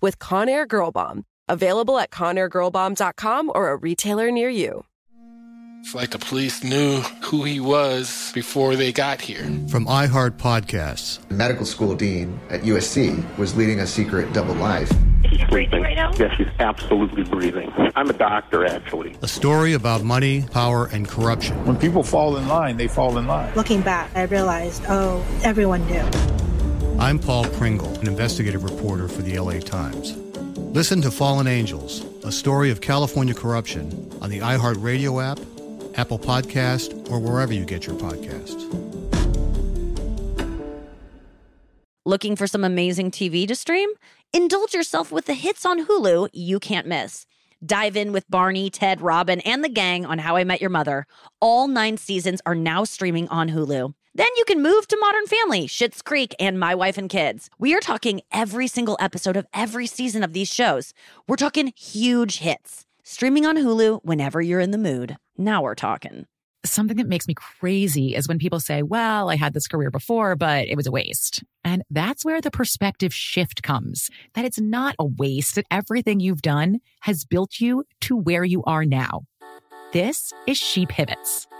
with Conair Girl Bomb. Available at ConairGirlBomb.com or a retailer near you. It's like the police knew who he was before they got here. From iHeart Podcasts. The medical school dean at USC was leading a secret double life. He's breathing right now? Yes, he's absolutely breathing. I'm a doctor, actually. A story about money, power, and corruption. When people fall in line, they fall in line. Looking back, I realized, oh, everyone knew. I'm Paul Pringle, an investigative reporter for the LA Times. Listen to Fallen Angels, a story of California corruption on the iHeartRadio app, Apple Podcast, or wherever you get your podcasts. Looking for some amazing TV to stream? Indulge yourself with the hits on Hulu you can't miss. Dive in with Barney, Ted, Robin, and the gang on How I Met Your Mother. All nine seasons are now streaming on Hulu. Then you can move to Modern Family, Schitt's Creek, and My Wife and Kids. We are talking every single episode of every season of these shows. We're talking huge hits. Streaming on Hulu whenever you're in the mood. Now we're talking. Something that makes me crazy is when people say, well, I had this career before, but it was a waste. And that's where the perspective shift comes that it's not a waste, that everything you've done has built you to where you are now. This is She Pivots,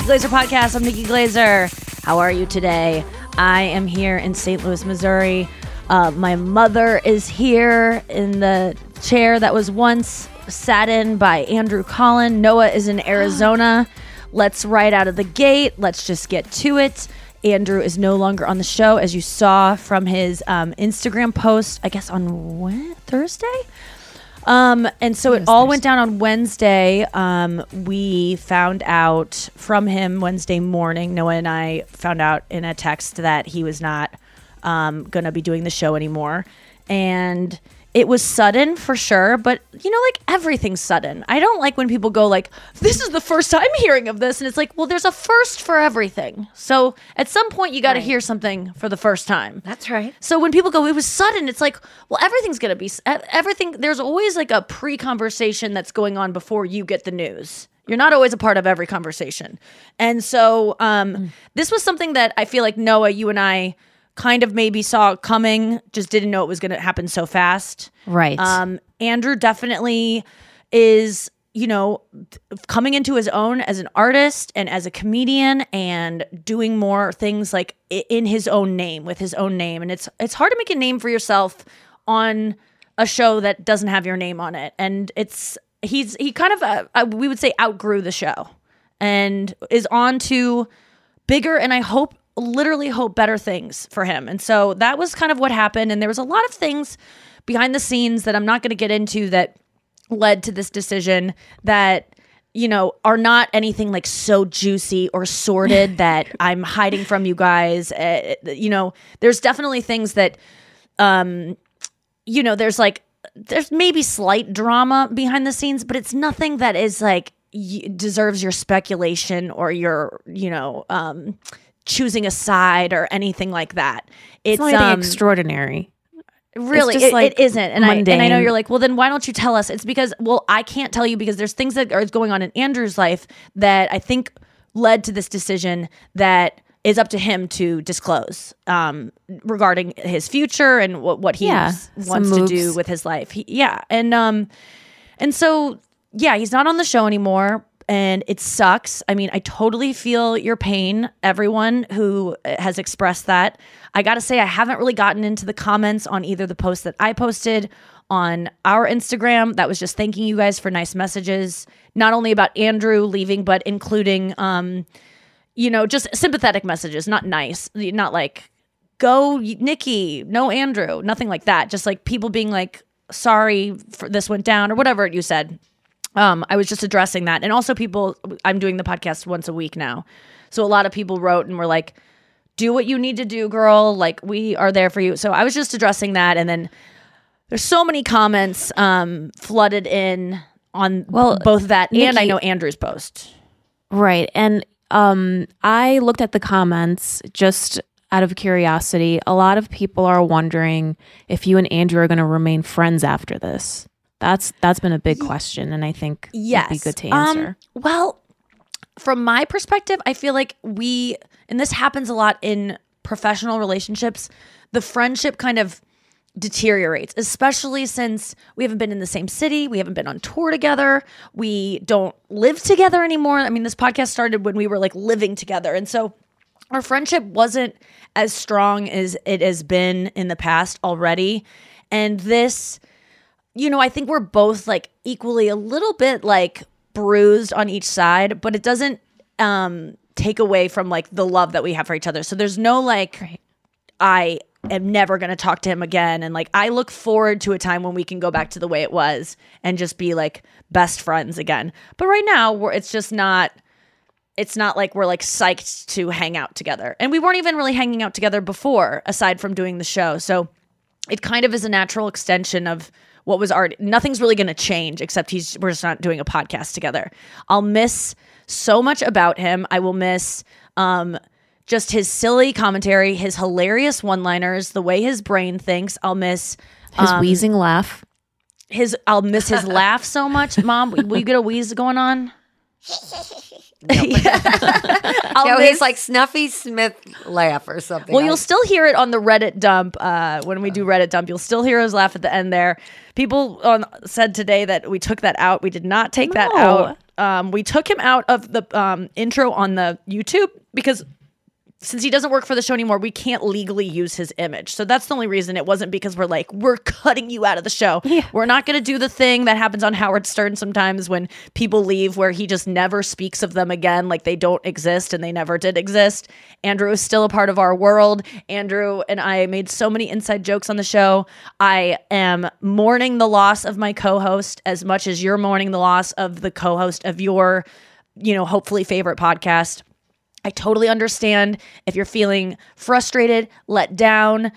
Nikki Glaser Podcast. I'm Nikki Glaser. How are you today? I am here in St. Louis, Missouri. Uh, my mother is here in the chair that was once sat in by Andrew Collin. Noa is in Arizona. Let's right out of the gate. Let's just get to it. Andrew is no longer on the show, as you saw from his um, Instagram post, I guess on Wed- Thursday. Um, and so it all went down on Wednesday. Um, we found out from him Wednesday morning. Noa and I found out in a text that he was not um, going to be doing the show anymore. And it was sudden for sure, but you know, like everything's sudden. I don't like when people go like, "This is the first time hearing of this," and it's like, well, there's a first for everything. So at some point, you got to Right. hear something for the first time. That's right. So when people go, it was sudden, it's like, well, everything's gonna be everything. There's always like a pre-conversation that's going on before you get the news. You're not always a part of every conversation, and so um, this was something that I feel like Noa, you and I kind of maybe saw coming, just didn't know it was going to happen so fast. Right. Um, Andrew definitely is, you know, coming into his own as an artist and as a comedian and doing more things like in his own name with his own name. And it's it's hard to make a name for yourself on a show that doesn't have your name on it. And it's he's he kind of uh, uh, we would say outgrew the show and is on to bigger and I hope literally hope better things for him. And so that was kind of what happened and there was a lot of things behind the scenes that I'm not going to get into that led to this decision that you know are not anything like so juicy or sordid that I'm hiding from you guys. Uh, you know, there's definitely things that um you know, there's like there's maybe slight drama behind the scenes, but it's nothing that is like y- deserves your speculation or your, you know, um choosing a side or anything like that. It's, It's not um, extraordinary. Really, it, like, it isn't, and I and I know you're like, well, then why don't you tell us? It's because, well, I can't tell you because there's things that are going on in Andrew's life that I think led to this decision that is up to him to disclose um, regarding his future and what what he Yeah, wants to do with his life. He, yeah, and um, and so yeah, he's not on the show anymore. And it sucks. I mean, I totally feel your pain, everyone who uh, has expressed that. I gotta say, I haven't really gotten into the comments on either the post that I posted on our Instagram that was just thanking you guys for nice messages, not only about Andrew leaving, but including, um, you know, just sympathetic messages, not nice, not like, go Nikki, no Andrew, nothing like that. Just like people being like, sorry for this went down or whatever you said um i was just addressing that and also people i'm doing the podcast once a week now so a lot of people wrote and were like do what you need to do girl like we are there for you so i was just addressing that and then there's so many comments um flooded in on Well, both that and i know andrew's post Right. And um I looked at the comments just out of curiosity. A lot of people are wondering if you and Andrew are going to remain friends after this. That's that's been a big question and I think yes it'd be good to Um, answer. well from my perspective i feel like we and this happens a lot in professional relationships the friendship kind of deteriorates especially since we haven't been in the same city we haven't been on tour together we don't live together anymore i mean this podcast started when we were like living together and so our friendship wasn't as strong as it has been in the past already and this you know, I think we're both like equally a little bit like bruised on each side, but it doesn't um take away from like the love that we have for each other. So there's no like I am never going to talk to him again and like I look forward to a time when we can go back to the way it was and just be like best friends again. But right now, we're it's just not it's not like we're like psyched to hang out together. And we weren't even really hanging out together before aside from doing the show. So it kind of is a natural extension of what was already nothing's really going to change except he's we're just not doing a podcast together. I'll miss so much about him. I will miss um just his silly commentary his hilarious one liners the way his brain thinks. I'll miss His um, wheezing laugh. his i'll miss his laugh so much. Mom we, we get a wheeze going on no, he's like Snuffy Smith laugh or something. Well, I- you'll still hear it on the Reddit dump. Uh, when we do Reddit dump, you'll still hear us laugh at the end there. People on, said today that we took that out. We did not take that out. Um, we took him out of the um, intro on the YouTube because since he doesn't work for the show anymore, we can't legally use his image. So that's the only reason it wasn't because we're like, we're cutting you out of the show. We're not going to do the thing that happens on Howard Stern sometimes when people leave where he just never speaks of them again, like they don't exist and they never did exist. Andrew is still a part of our world. Andrew and I made so many inside jokes on the show. I am mourning the loss of my co host as much as you're mourning the loss of the co host of your, you know, hopefully favorite podcast. I totally understand if you're feeling frustrated, let down,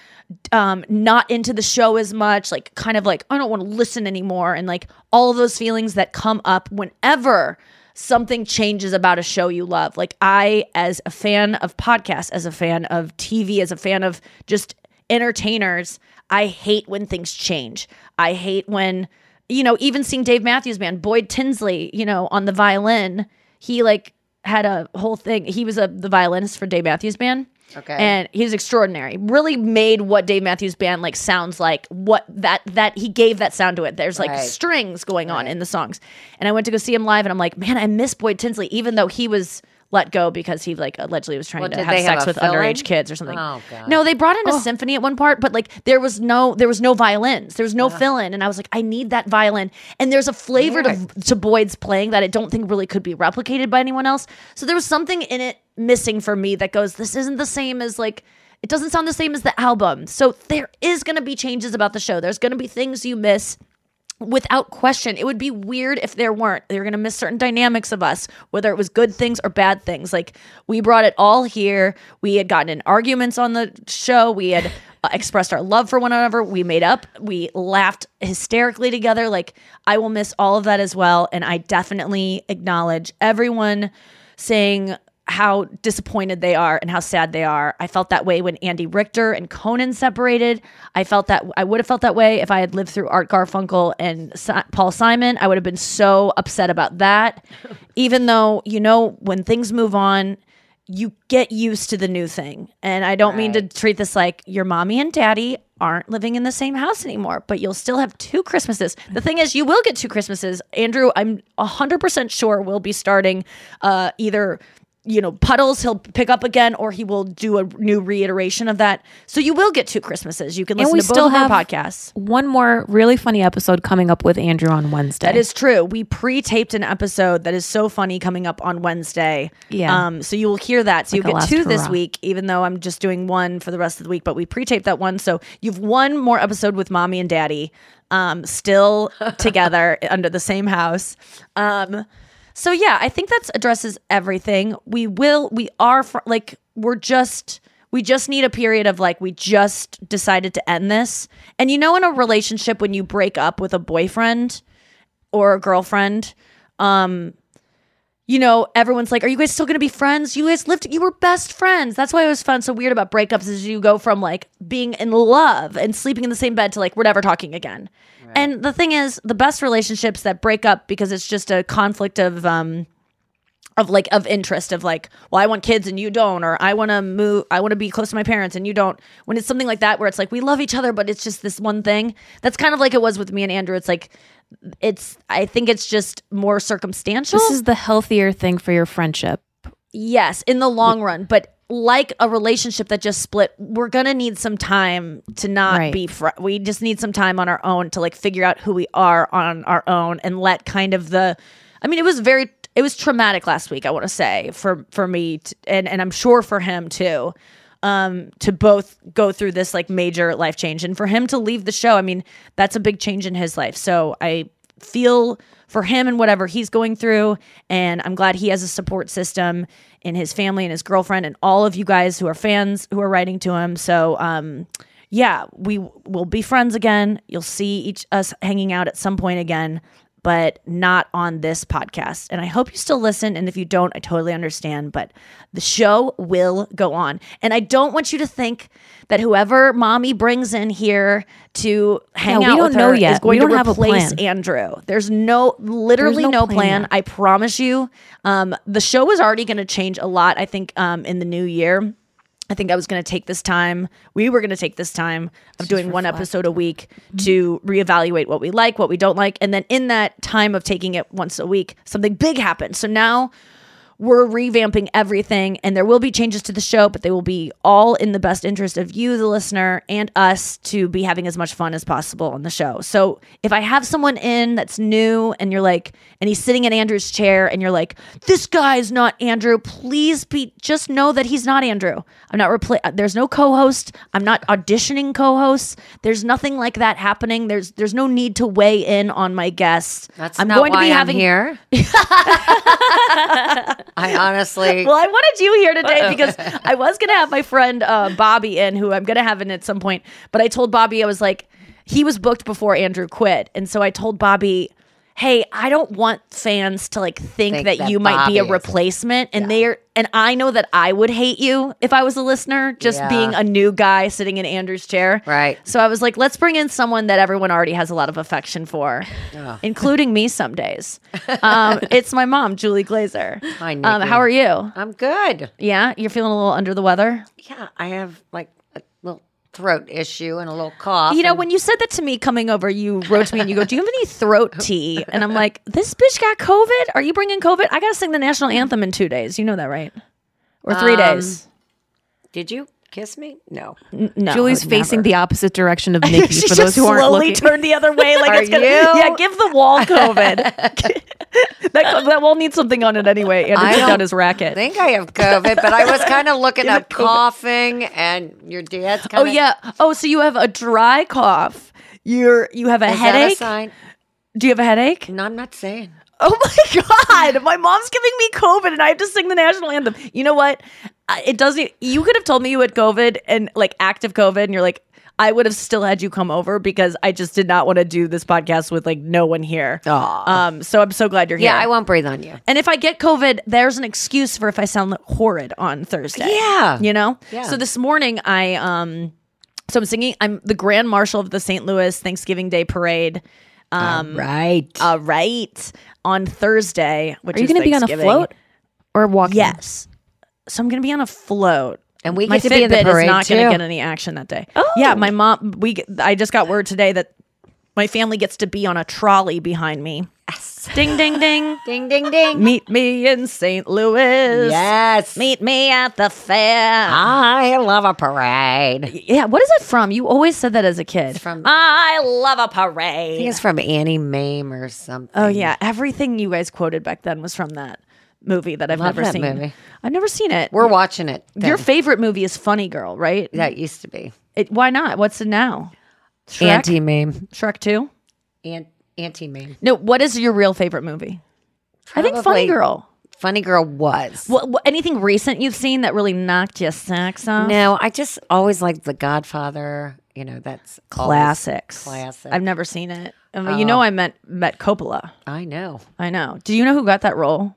um, not into the show as much, like kind of like, I don't want to listen anymore. And like all of those feelings that come up whenever something changes about a show you love. Like I, as a fan of podcasts, as a fan of TV, as a fan of just entertainers, I hate when things change. I hate when, you know, even seeing Dave Matthews Band, Boyd Tinsley, you know, on the violin, he like had a whole thing. He was a the violinist for Dave Matthews Band. Okay. And he's extraordinary. Really made what Dave Matthews Band like sounds like. What that that he gave that sound to it. There's like Right. strings going on in the songs. And I went to go see him live and I'm like, man, I miss Boyd Tinsley, even though he was let go because he like allegedly was trying Well, to have they have sex with fill-in? underage kids or something. Oh, God. No, they brought in a oh. symphony at one part, but like there was no there was no violins. There was no fill in. And I was like, I need that violin. And there's a flavor to, to Boyd's playing that I don't think really could be replicated by anyone else. So there was something in it missing for me that goes, this isn't the same as like it doesn't sound the same as the album. So there is gonna be changes about the show. There's gonna be things you miss without question. It would be weird if there weren't. They're going to miss certain dynamics of us, whether it was good things or bad things. Like we brought it all here. We had gotten in arguments on the show. We had uh, expressed our love for one another. We made up. We laughed hysterically together. Like I will miss all of that as well. And I definitely acknowledge everyone saying how disappointed they are and how sad they are. I felt that way when Andy Richter and Conan separated. I felt that I would have felt that way if I had lived through Art Garfunkel and si- Paul Simon. I would have been so upset about that. Even though, you know, when things move on, you get used to the new thing. And I don't mean to treat this like your mommy and daddy aren't living in the same house anymore, but you'll still have two Christmases. The thing is, you will get two Christmases. Andrew, I'm 100% sure we'll be starting uh, either you know puddles he'll pick up again or he will do a new reiteration of that so you will get two christmases you can And listen we to both still of our have podcasts one more really funny episode coming up with Andrew on Wednesday. that is true. We pre-taped an episode that is so funny coming up on Wednesday. Yeah. Um. So you will hear that. So Like you get two this week, even though I'm just doing one for the rest of the week. But we pre-taped that one, so you've one more episode with mommy and daddy, um, still together under the same house. Um. So yeah, I think that addresses everything. We will. We are fr- like we're just. We just need a period of like we just decided to end this. And you know in a relationship when you break up with a boyfriend or a girlfriend, um you know, everyone's like, "Are you guys still to be friends? You guys lived you were best friends." That's why I was found so weird about breakups is you go from like being in love and sleeping in the same bed to like we're never talking again. And the thing is, the best relationships that break up because it's just a conflict of um of like of interest of like well i want kids and you don't or i want to move i want to be close to my parents and you don't. When it's something like that where it's like we love each other but it's just this one thing that's kind of like it was with me and andrew. It's like it's i think it's just more circumstantial. This is the healthier thing for your friendship. yes in the long run but like a relationship that just split we're gonna need some time to not Right. be fr- we just need some time on our own to like figure out who we are on our own and let kind of the i mean it was very it was traumatic last week i want to say for for me t- and and i'm sure for him too um to both go through this like major life change and for him to leave the show i mean that's a big change in his life so i feel for him and whatever he's going through. And i'm glad he has a support system in his family and his girlfriend and all of you guys who are fans who are writing to him. So um yeah we will be friends again. You'll see each us hanging out at some point again but not on this podcast. And I hope you still listen. And if you don't, I totally understand. But the show will go on. And I don't want you to think that whoever mommy brings in here to hang out with her is going to have a replace. Andrew. There's no, literally There's no, no plan. plan. I promise you. Um, the show is already going to change a lot. I think um, in the new year. I think I was going to take this time. We were going to take this time of doing one episode a week mm-hmm. to reevaluate what we like, what we don't like. And then in that time of taking it once a week, something big happened. So now we're revamping everything and there will be changes to the show, but they will be all in the best interest of you, the listener, and us to be having as much fun as possible on the show. So if I have someone in that's new and you're like, and he's sitting in Andrew's chair and you're like, this guy's not Andrew, please be, just know that he's not Andrew. I'm not repla- there's no co-host. I'm not auditioning co-hosts. There's nothing like that happening. There's, there's no need to weigh in on my guests. That's I'm not going why to be I'm having here. I honestly. well, I wanted you here today because I was gonna have my friend uh, Bobby in, who I'm gonna have in at some point. But I told Bobby I was like, he was booked before Andrew quit, and so I told Bobby, "Hey, I don't want fans to like think, Think that, that you might be a replacement." And they're and I know that I would hate you if I was a listener, just Yeah. being a new guy sitting in Andrew's chair. Right. So I was like, let's bring in someone that everyone already has a lot of affection for, Ugh. including me some days. Um, it's my mom, Julie Glaser. Hi, Um, how are you? I'm good. Yeah, you're feeling a little under the weather. Yeah, I have like throat issue and a little cough. You know, when you said that to me coming over, you wrote to me and you go, "Do you have any throat tea?" And I'm like, "This bitch got COVID. Are you bringing COVID? I got to sing the national anthem in two days. You know that, right? Or three Um, days? Did you kiss me? No. N- no, Julie's I facing never. the opposite direction of Nikki. she for just those who aren't slowly looking, turned the other way, like Are it's gonna. you? Yeah, give the wall COVID. that that wall needs something on it anyway. Andrew I took don't his racket. I think I have COVID, but I was kind of looking You have up coughing, and your dad's kind oh yeah. Oh, so you have a dry cough. You're you have a Is that a headache. sign? Do you have a headache? No, I'm not saying. Oh my god, my mom's giving me COVID and I have to sing the national anthem. You know what? Uh, It doesn't. You could have told me you had COVID and like active COVID, and you're like, I would have still had you come over because I just did not want to do this podcast with like no one here. Um, so I'm so glad you're here. Yeah, I won't breathe on you. And if I get COVID, there's an excuse for if I sound horrid on Thursday. Yeah. You know? Yeah. So this morning I um so I'm singing I'm the grand marshal of the St. Louis Thanksgiving Day parade. Um right. uh, right. On Thursday, which Are you is going to be on a float or walking? Yes. So I'm going to be on a float. And we my get to be in the Fitbit parade, is not going to get any action that day. Oh. Yeah, my mom we I just got word today that my family gets to be on a trolley behind me. Yes. Ding ding ding. Ding ding ding. Meet me in St. Louis. Yes. Meet me at the fair. I love a parade. Yeah, what is it from? You always said that as a kid. from- I love a parade. think it's from Auntie Mame or oh, something. oh yeah, everything you guys quoted back then was from that movie that I've Love never that seen. movie. I've never seen it. We're watching it. Your favorite movie is Funny Girl, right? that used to be It, why not? What's it now? Shrek? Auntie Mame. Shrek 2? Aunt, Auntie Mame. No, what is your real favorite movie? I think Funny Probably- Girl. Funny Girl was. What, what, anything recent you've seen that really knocked your socks off? No, I just always liked The Godfather. You know, that's always Classics. Classic. I've never seen it. I mean, you oh. know, I met met Coppola. I know. I know. Do you know who got that role?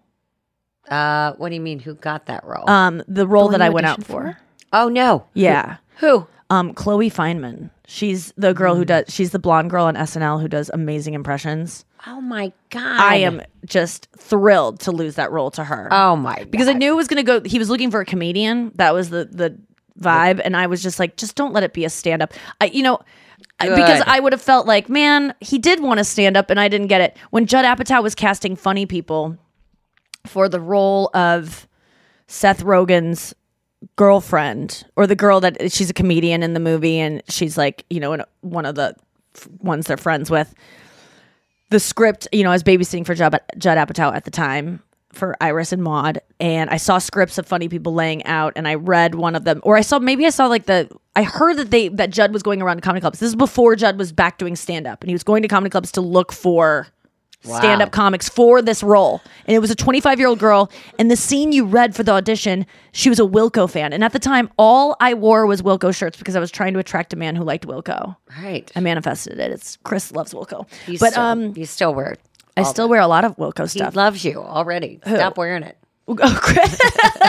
Uh, what do you mean? Who got that role? Um, the role one that I went out for. for? oh no. Yeah. Who? Um, Chloe Fineman. She's the girl who does. She's the blonde girl on SNL who does amazing impressions. Oh my god. I am just thrilled to lose that role to her. Oh my. because I knew it was going to go. He was looking for a comedian. That was the the vibe, and I was just like, just don't let it be a stand up. I, you know, I- because Good. I would have felt like, man, he did want to stand up, and I didn't get it. When Judd Apatow was casting funny people for the role of Seth Rogen's girlfriend, or the girl that she's a comedian in the movie, and she's like, you know, one of the ones they're friends with the script, you know, I was babysitting for Judd, Judd Apatow at the time for Iris and Maud, and I saw scripts of funny people laying out, and I read one of them, or I saw maybe I saw like the I heard that they that Judd was going around to comedy clubs. This is before Judd was back doing stand up, and he was going to comedy clubs to look for stand up comics for this role. And it was a 25 year old girl. And the scene you read for the audition, she was a Wilco fan. And at the time, all I wore was Wilco shirts because I was trying to attract a man who liked Wilco. Right. I manifested it. It's Chris loves Wilco. You but still, um, you still wear it. I still wear a lot of Wilco He stuff. loves you already. Stop wearing it. Oh, Chris.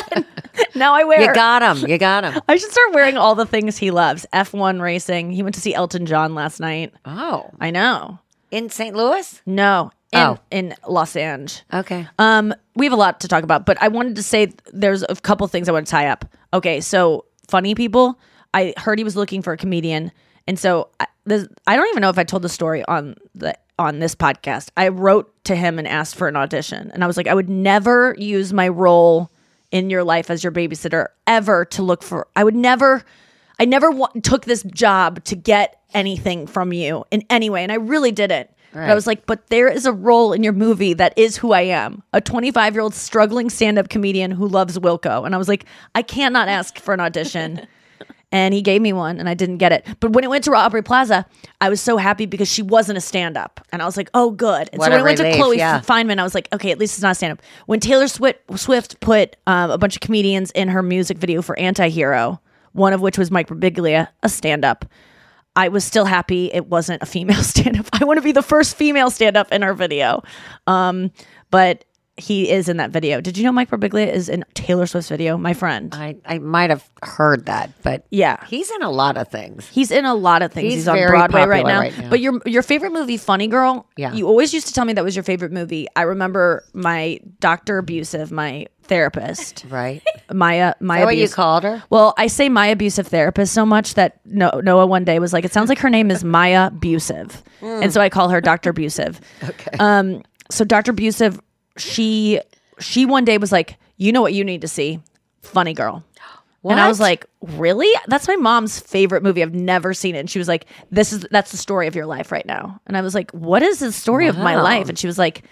now I wear. You got him. You got him. I should start wearing all the things he loves. F1 racing. He went to see Elton John last night. Oh, I know. in St. Louis. No. In, Oh. in Los Angeles. Okay. Um, we have a lot to talk about, but I wanted to say there's a couple things I want to tie up. Okay, so funny people. I heard he was looking for a comedian, and so I, this, I don't even know if I told the story on the on this podcast. I wrote to him and asked for an audition, and I was like, I would never use my role in your life as your babysitter ever to look for. I would never. I never wa- took this job to get anything from you in any way, and I really didn't. But I was like, but there is a role in your movie that is who I am a 25 year old struggling stand up comedian who loves Wilco. And I was like, I cannot ask for an audition. and he gave me one and I didn't get it. But when it went to Aubrey Plaza, I was so happy because she wasn't a stand up. And I was like, oh, good. And What so when it went relief, to Chloe yeah. Fineman, I was like, okay, at least it's not stand up. When Taylor Swift, Swift put um, a bunch of comedians in her music video for Anti Hero, one of which was Mike Birbiglia, a stand up. I was still happy it wasn't a female stand up. I want to be the first female stand up in our video. Um, but he is in that video. Did you know Mike Birbiglia is in Taylor Swift's video? My friend. I, I might have heard that, but yeah. he's in a lot of things. He's in a lot of things. He's He's, on Broadway right now. right now. But your your favorite movie, Funny Girl. Yeah. You always used to tell me that was your favorite movie. I remember my doctor abusive, my therapist, Right. Maya. Maya. what you called her? Well, I say my abusive therapist so much that no- Noa one day was like, it sounds like her name is Maya Abusive. And so I call her Dr. Abusive. Okay. Um, so Dr. Abusive, she she one day was like, you know what you need to see? Funny Girl. And I was like, really? That's my mom's favorite movie. I've never seen it. And she was like, this is that's the story of your life right now. And I was like, what is the story of my life? And she was like,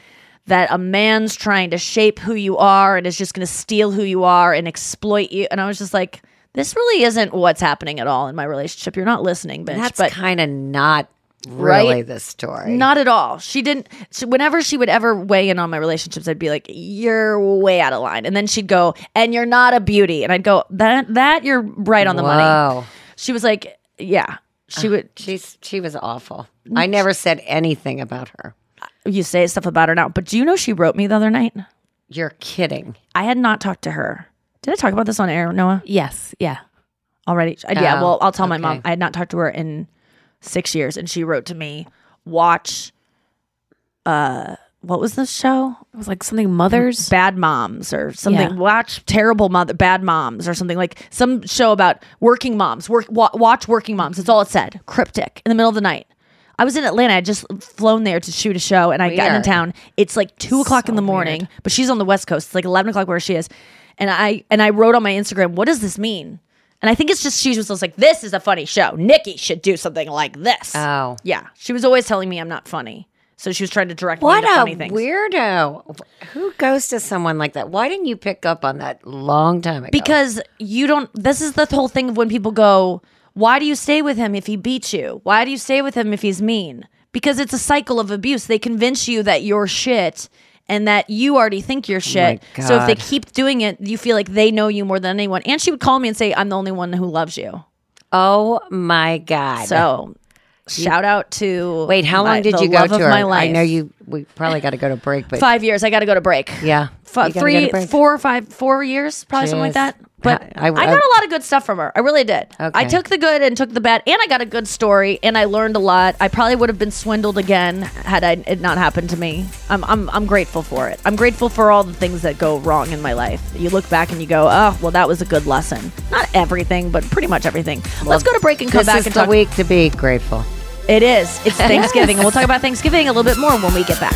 that a man's trying to shape who you are and is just going to steal who you are and exploit you. And I was just like, this really isn't what's happening at all in my relationship. You're not listening, bitch. That's but kind of not really Right? the story. not at all. She didn't. So whenever she would ever weigh in on my relationships, I'd be like, "You're way out of line," and then she'd go, "And you're not a beauty," and I'd go, "That that you're right on the money." She was like, "Yeah." She would. She's she was awful. I never said anything about her. You say stuff about her now, but do you know she wrote me the other night? You're kidding. I had not talked to her. Did I talk about this on air, Noa? Yes. Yeah. Already? Uh, yeah. Oh, Well, I'll tell my mom. I had not talked to her in six years, and she wrote to me, "Watch." Uh, what was this show? It was like something mothers. Bad Moms or something. Yeah. Watch Terrible Mother, Bad Moms or something like some show about working moms. Work, wa- watch Working Moms. That's all it said. Cryptic in the middle of the night. I was in Atlanta. I just flown there to shoot a show, and I got Weird. into town. It's like two o'clock in the morning, but she's on the West Coast. It's like eleven o'clock where she is, and I and I wrote on my Instagram, "What does this mean?" And I think it's just she was just like, "This is a funny show. Nikki should do something like this." Oh. yeah. She was always telling me I'm not funny, so she was trying to direct What me a funny things. weirdo. Who goes to someone like that? Why didn't you pick up on that long time ago? Because you don't. This is the whole thing of when people go, "Why do you stay with him if he beats you? Why do you stay with him if he's mean?" Because it's a cycle of abuse. They convince you that you're shit and that you already think you're oh shit. so if they keep doing it, you feel like they know you more than anyone. And she would call me and say, "I'm the only one who loves you." Oh my God. So, shout out to Wait, how my- long did you go to her? my life I know you. We probably got to go to break, but Five years. I got to go to break. yeah, F- three, break. four or five, four years, probably something like that. But I- I, I- got a lot of good stuff from her. I really did. I took the good and took the bad, and I got a good story, and I learned a lot. I probably would have been swindled again had I, it not happened to me. I'm, I'm, I'm grateful for it. I'm grateful for all the things that go wrong in my life. You look back and you go, oh, well, that was a good lesson. Not everything, but pretty much everything. Let's go to break and come back. this is the talk. week to be grateful. It is. It's Thanksgiving, and we'll talk about Thanksgiving a little bit more when we get back.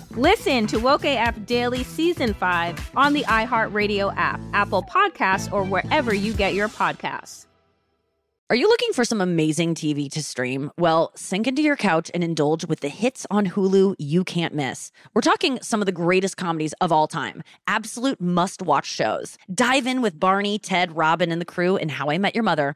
Listen to Woke AF Daily Season 5 on the iHeartRadio app, Apple Podcasts, or wherever you get your podcasts. Are you looking for some amazing TV to stream? Well, sink into your couch and indulge with the hits on Hulu you can't miss. We're talking some of the greatest comedies of all time, absolute must watch shows. Dive in with Barney, Ted, Robin, and the crew in How I Met Your Mother,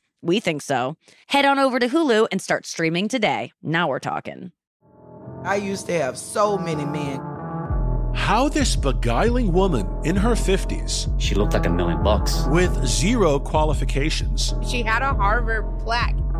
We think so. Head on over to Hulu and start streaming today. Now we're talking. I used to have so many men. How this beguiling woman in her 50s, She looked like a million bucks. with zero qualifications, She had a Harvard plaque.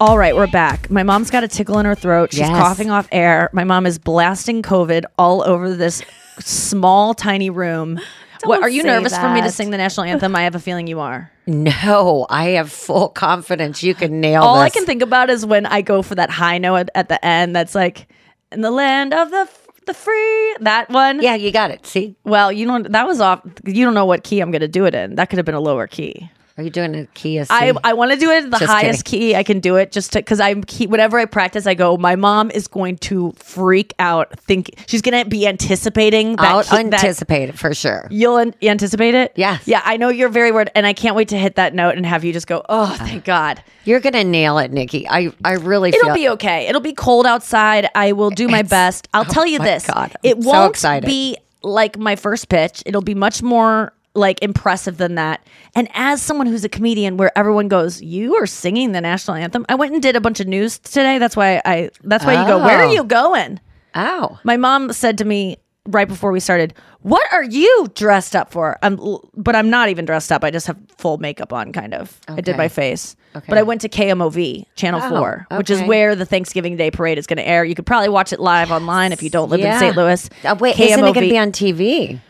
All right, we're back. My mom's got a tickle in her throat. She's Yes. coughing off air. My mom is blasting COVID all over this small, tiny room. what, are you say nervous for me to that. sing the national anthem? I have a feeling you are. No, I have full confidence you can nail All I this. can think about is when I go for that high note at, at the end. That's like, in the land of the the free. That one. Yeah, you got it. See. Well, you don't. That was off. You don't know what key I'm going to do it in. That could have been a lower key. Are you doing a key? I, I want to do it the Just highest key I can do it just to because I'm keep whenever I practice I go my mom is going to freak out think she's gonna be anticipating that I'll key- that- anticipate it for sure. You'll an- anticipate it? Yes. Yeah, I know you're very word, and I can't wait to hit that note and have you just go, oh, uh, thank God. You're gonna nail it, Nikki. I I really It'll be okay. It'll be cold outside. I will do my best. I'll oh tell you this. God, it so won't excited. be like my first pitch. It'll be much more like impressive than that. And as someone who's a comedian where everyone goes, "You are singing the national anthem." I went and did a bunch of news today. That's why I that's why you go, "Where are Oh. you going?" Oh. My mom said to me right before we started, "What are you dressed up for?" I'm but I'm not even dressed up. I just have full makeup on kind of. I did my face. Okay. But I went to KMOV Channel Oh, 4, which is where the Thanksgiving Day parade is going to air. You could probably watch it live online if you don't live in St. Louis. Uh, wait, isn't it gonna be on TV?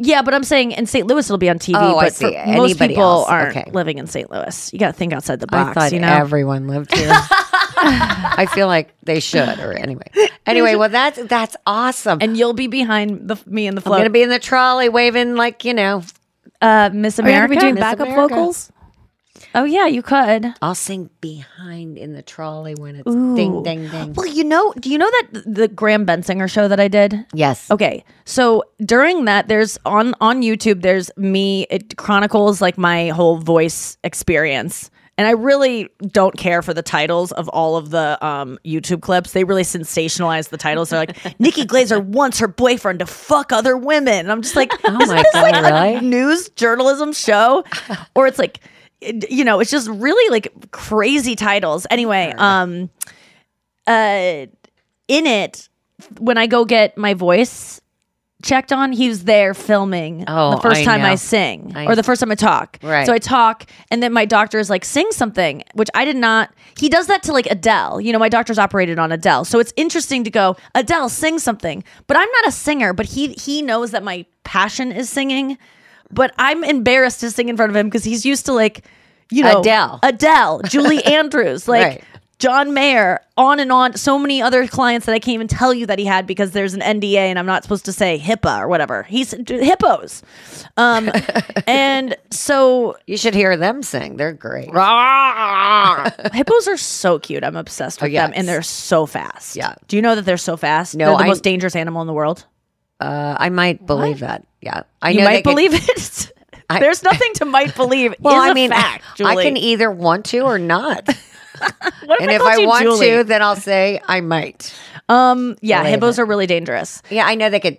Yeah, but I'm saying in St. Louis it'll be on TV. Oh, I but for see. most Anybody people else. aren't Okay. living in St. Louis. You got to think outside the box. I thought you know, everyone lived here. I feel like they should. Or anyway, anyway. Well, that's that's awesome. and you'll be behind the me in the I'm float. gonna be in the trolley waving like you know. uh, Miss Are you gonna be doing Miss backup America. vocals? Oh yeah, you could. I'll sing behind in the trolley when it's Ooh. ding ding ding. Well, you know, do you know that the Graham Bensinger show that I did? Yes. Okay, so during that, there's on on YouTube. There's me. It chronicles like my whole voice experience, and I really don't care for the titles of all of the um, YouTube clips. They really sensationalize the titles. They're like, Nikki Glaser wants her boyfriend to fuck other women. And I'm just like, Oh is this God, like really? a news journalism show, or it's like. You know, it's just really like crazy titles. Anyway, um, uh, in it, when I go get my voice checked on, he was there filming Oh, the first I time I sing I or the first time I talk. Right. So I talk, and then my doctor is like, sing something, which I did not. He does that to like Adele. You know, my doctor's operated on Adele. So it's interesting to go, Adele, sing something. But I'm not a singer, but he he knows that my passion is singing. But I'm embarrassed to sing in front of him because he's used to like, you know, Adele. Adele, Julie Andrews, like Right. John Mayer, on and on. So many other clients that I can't even tell you that he had because there's an NDA and I'm not supposed to say HIPAA or whatever. He's hippos. Um, and so You should hear them sing. They're great. hippos are so cute. I'm obsessed Oh, with them and they're so fast. Yeah. Do you know that they're so fast? No, they're the I- most dangerous animal in the world. Uh, I might believe that. Yeah, I you might can- believe it. I- There's nothing to might believe. Well, is I a mean, fact, I Julie. can either want to or not. What and I if I want Julie? to, then I'll say I might. um, yeah, hippos are really dangerous. Yeah, I know they could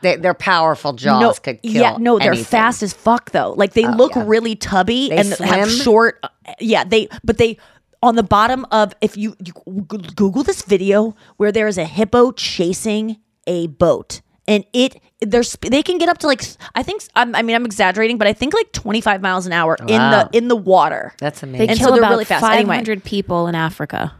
They, their powerful jaws no, could kill. yeah, no, they're fast as fuck though. Like they Oh, look yeah. really tubby They and have swim? short. uh, Yeah, they but they on the bottom of if you, you Google this video where there is a hippo chasing a boat and it there's they can get up to like I think I'm, I mean I'm exaggerating but I think like 25 miles an hour in the in the water. That's They amazing. And kill so they're about really fast. Anyway. 500 people in Africa,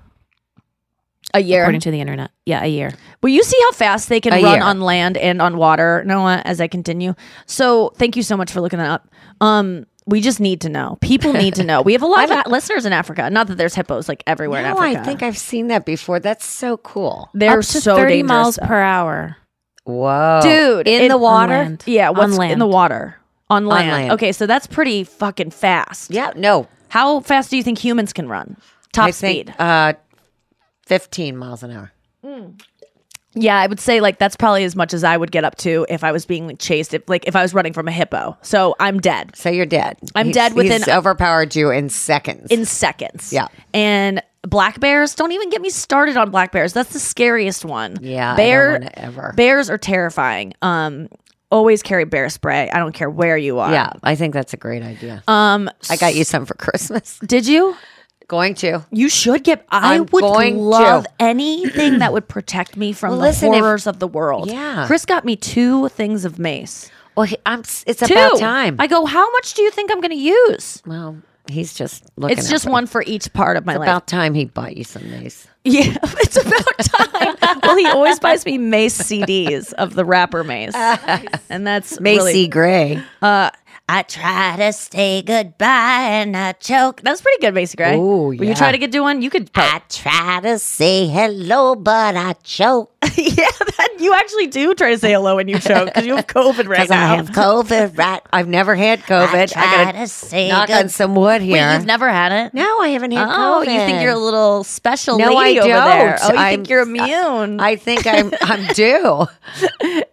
A year. according to the internet. Yeah, a year. Well, you see how fast they can A run year. on land and on water, Noa, as I continue? So thank you so much for looking that up. Um, we just need to know. People need to know. We have a lot of listeners in Africa. Not that there's hippos like everywhere No, in Africa. I think I've seen that before. That's so cool. they're Up to so 30 dangerous, miles though. per hour. Whoa, dude in it- the water. land. Yeah, On what's in the water on land. land. Okay, so that's pretty fucking fast. Yeah, no, How fast do you think humans can run? Top I think, speed. Uh, fifteen miles an hour. Yeah, I would say like that's probably as much as I would get up to if I was being like, chased. If like if I was running from a hippo, so I'm dead So you're dead. I'm He's- dead within- He's overpowered you in seconds. in seconds. Yeah. and black bears. Don't even get me started on black bears. That's the scariest one. Yeah, bear ever. bears are terrifying. Um, always carry bear spray. I don't care where you are. yeah, I think that's a great idea. Um, I got you some for Christmas. Did you? Going to. You should get. I I'm would going to. love anything that would protect me from Well, the listen, if- horrors of the world. Yeah. Chris got me two things of mace. Well, he, I'm. It's Two. about time. I go. How much do you think I'm going to use? well, he's just looking. It's just one for each part of my It's life. about time he bought you some mace. Yeah, it's about time. well, he always buys me Mase CDs of the rapper Mase, and that's Macy really, Gray. uh, I try to say goodbye and I choke. That was pretty good, Macy Gray. Ooh, Will you try to get do one? You could. I try to say hello, but I choke yeah, that, you actually do try to say hello when you choke because you have COVID right because I now. have COVID. Right, I've never had COVID. I, try gotta to say knock good- on some wood here. Wait, you've never had it? no, I haven't had COVID. Oh, COVID. you think you're a little special No, lady I over there? don't. Oh, you I'm- think you're immune? I think I'm. I'm due.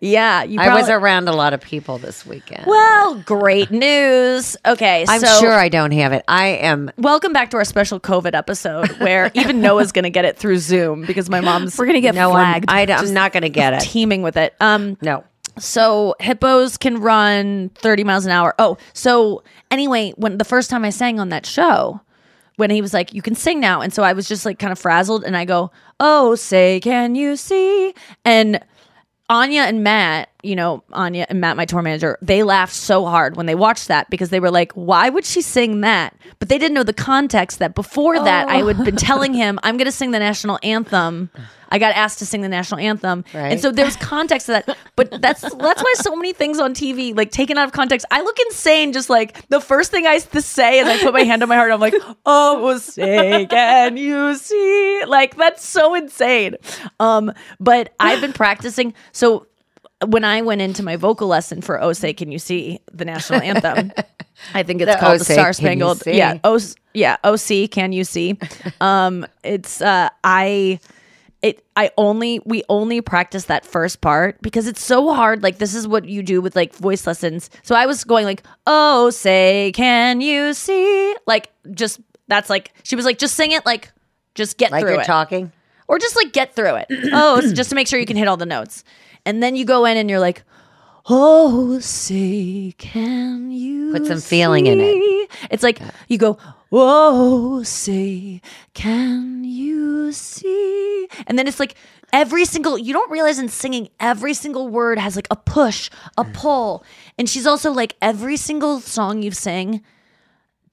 yeah, you. I was around a lot of people this weekend. Well, great news. Okay, I'm so sure I don't have it. I am. Welcome back to our special COVID episode where even Noah's going to get it through Zoom because my mom's We're gonna get No, flagged. I, am not going to get it. teaming with it. Um, No. so hippos can run 30 miles an hour. Oh, so anyway, when the first time I sang on that show, when he was like, "You can sing now," and so I was just like kind of frazzled, and I go, "Oh, say can you see?" and Anya and Matt, you know, Anya and Matt, my tour manager, they laughed so hard when they watched that because they were like, why would she sing that? But they didn't know the context that before that, I would been telling him, I'm going to sing the national anthem. I got asked to sing the national anthem. And so there was context to that. But that's that's why so many things on TV, like taken out of context, I look insane just like the first thing I to say is I put my hand on my heart. I'm like, oh, say, can you see? Like, that's so insane. Um, but I've been practicing. So when I went into my vocal lesson for Oh Say Can You See, the national anthem, I think it's The called Oh the Star Spangled." Yeah, oh yeah, OC Can You See? Um, it's uh, I it I only we only practice that first part because it's so hard. Like this is what you do with like voice lessons. So I was going like, "Oh, say can you see?" Like just that's like she was like, "Just sing it like just get Like through you're it." talking. or just like get through it. oh, it's just to make sure you can hit all the notes. And then you go in and you're like, "Oh, say can you Put some feeling in it. It's like you go, "Oh, say can you see?" And then it's like every single you don't realize in singing every single word has like a push, a pull. And she's also like every single song you sing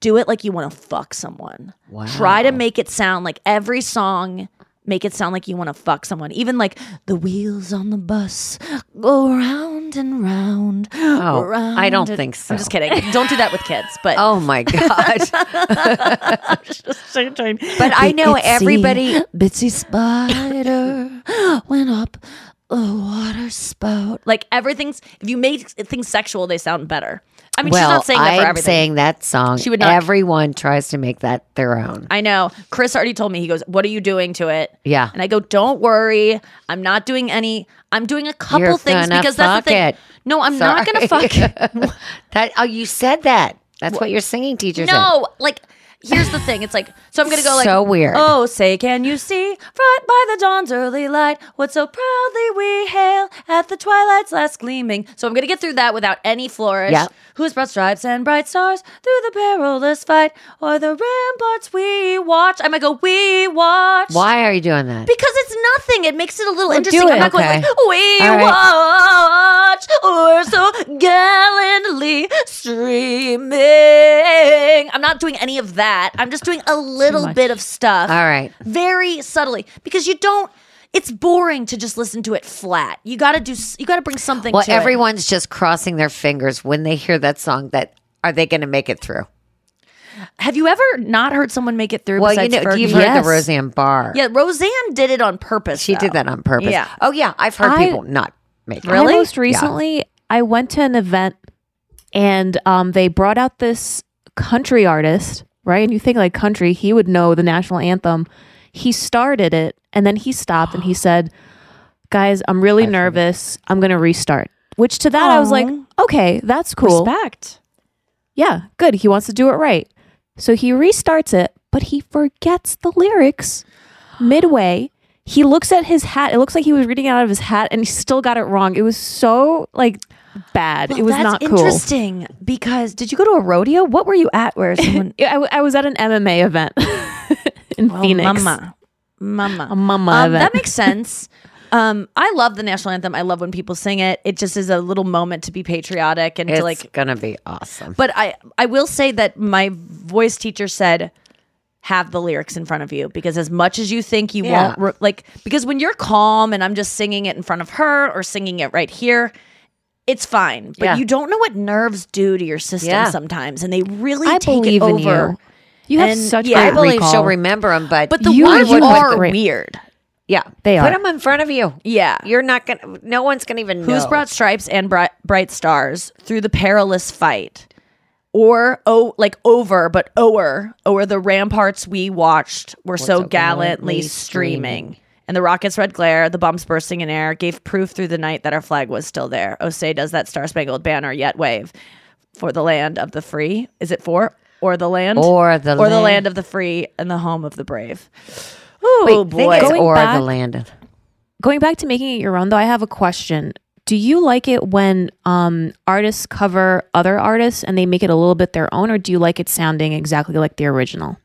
do it like you want to fuck someone. Try to make it sound like every song make it sound like you want to fuck someone. Even like the wheels on the bus go round and round. Oh, round I don't and- think so. I'm just kidding. Don't do that with kids. But Oh my god! but I know everybody- Bitsy spider went up the water spout. Like everything's if you make things sexual, they sound better. I mean, well, she's not saying that for I'm everything. saying that song. She would not- Everyone tries to make that their own. I know. Chris already told me. He goes, "What are you doing to it?" Yeah. And I go, "Don't worry. I'm not doing any. I'm doing a couple You're things because that's the thing. it. No, I'm not gonna fuck it. that oh, you said that. That's what your singing teacher said. no, like here's the thing. It's like so I'm gonna go like So weird. Oh, say can you see right by the dawn's early light what so proudly we hail at the twilight's last gleaming. So I'm gonna get through that without any flourish. Yep. Who's brought stripes and bright stars through the perilous fight or the ramparts we watch? I might go we watch. Why are you doing that? Because it's nothing. It makes it a little Well, do interesting. I'm not going Okay. like we right. watch or so gallantly streaming. I'm not doing any of that. I'm just doing a little bit of stuff. All right. Very subtly because you don't. It's boring to just listen to it flat. You got to do. You got to bring something. Well, to it. everyone's just crossing their fingers when they hear that song. That are they going to make it through? Have you ever not heard someone make it through? Well, you know, Fergie? you've heard Yes. the Roseanne Barr. Yeah, Roseanne did it on purpose. she did that on purpose. Yeah. Oh yeah, I've heard I- people not make it. I most recently, I went to an event and um, they brought out this country artist, right? And you think like country, he would know the national anthem. He started it and then he stopped and he said, Guys, I'm really nervous. I'm going to restart. Which to that, I was like, okay, that's cool. Respect. Yeah, good. He wants to do it right. So he restarts it, but he forgets the lyrics midway. He looks at his hat. It looks like he was reading it out of his hat and he still got it wrong. It was so like bad. It was that's not cool. interesting because did you go to a rodeo? What were you at? Where someone? I, I was at an MMA event in Oh, Phoenix. mama, mama, A mama Um, event. that makes sense. Um, I love the national anthem. I love when people sing it. It just is a little moment to be patriotic and It's to like. It's gonna be awesome. But I, I will say that my voice teacher said, have the lyrics in front of you because as much as you think you Yeah. won't, re- like, because when you're calm and I'm just singing it in front of her or singing it right here, it's fine. But Yeah. you don't know what nerves do to your system Yeah. sometimes, and they really I take believe it in over. You. You have And, such yeah, I believe recall. she'll remember them, but But the You words would are great- weird. yeah, They put are. them in front of you. Yeah. You're not gonna. No one's gonna even know. Who's brought stripes and bright, bright stars through the perilous fight? Or oh, like over, but o'er, o'er the ramparts we watched were so, so gallantly gallantly streaming. streaming. And the rocket's red glare, the bombs bursting in air, gave proof through the night that our flag was still there. Oh, say does that star spangled banner yet wave for the land of the free? Is it for or the land Or the or the land. land of the free and the home of the brave? Oh boy! Going or back- the land of. Going back to making it your own, though, I have a question. Do you like it when um, artists cover other artists and they make it a little bit their own, or do you like it sounding exactly like the original?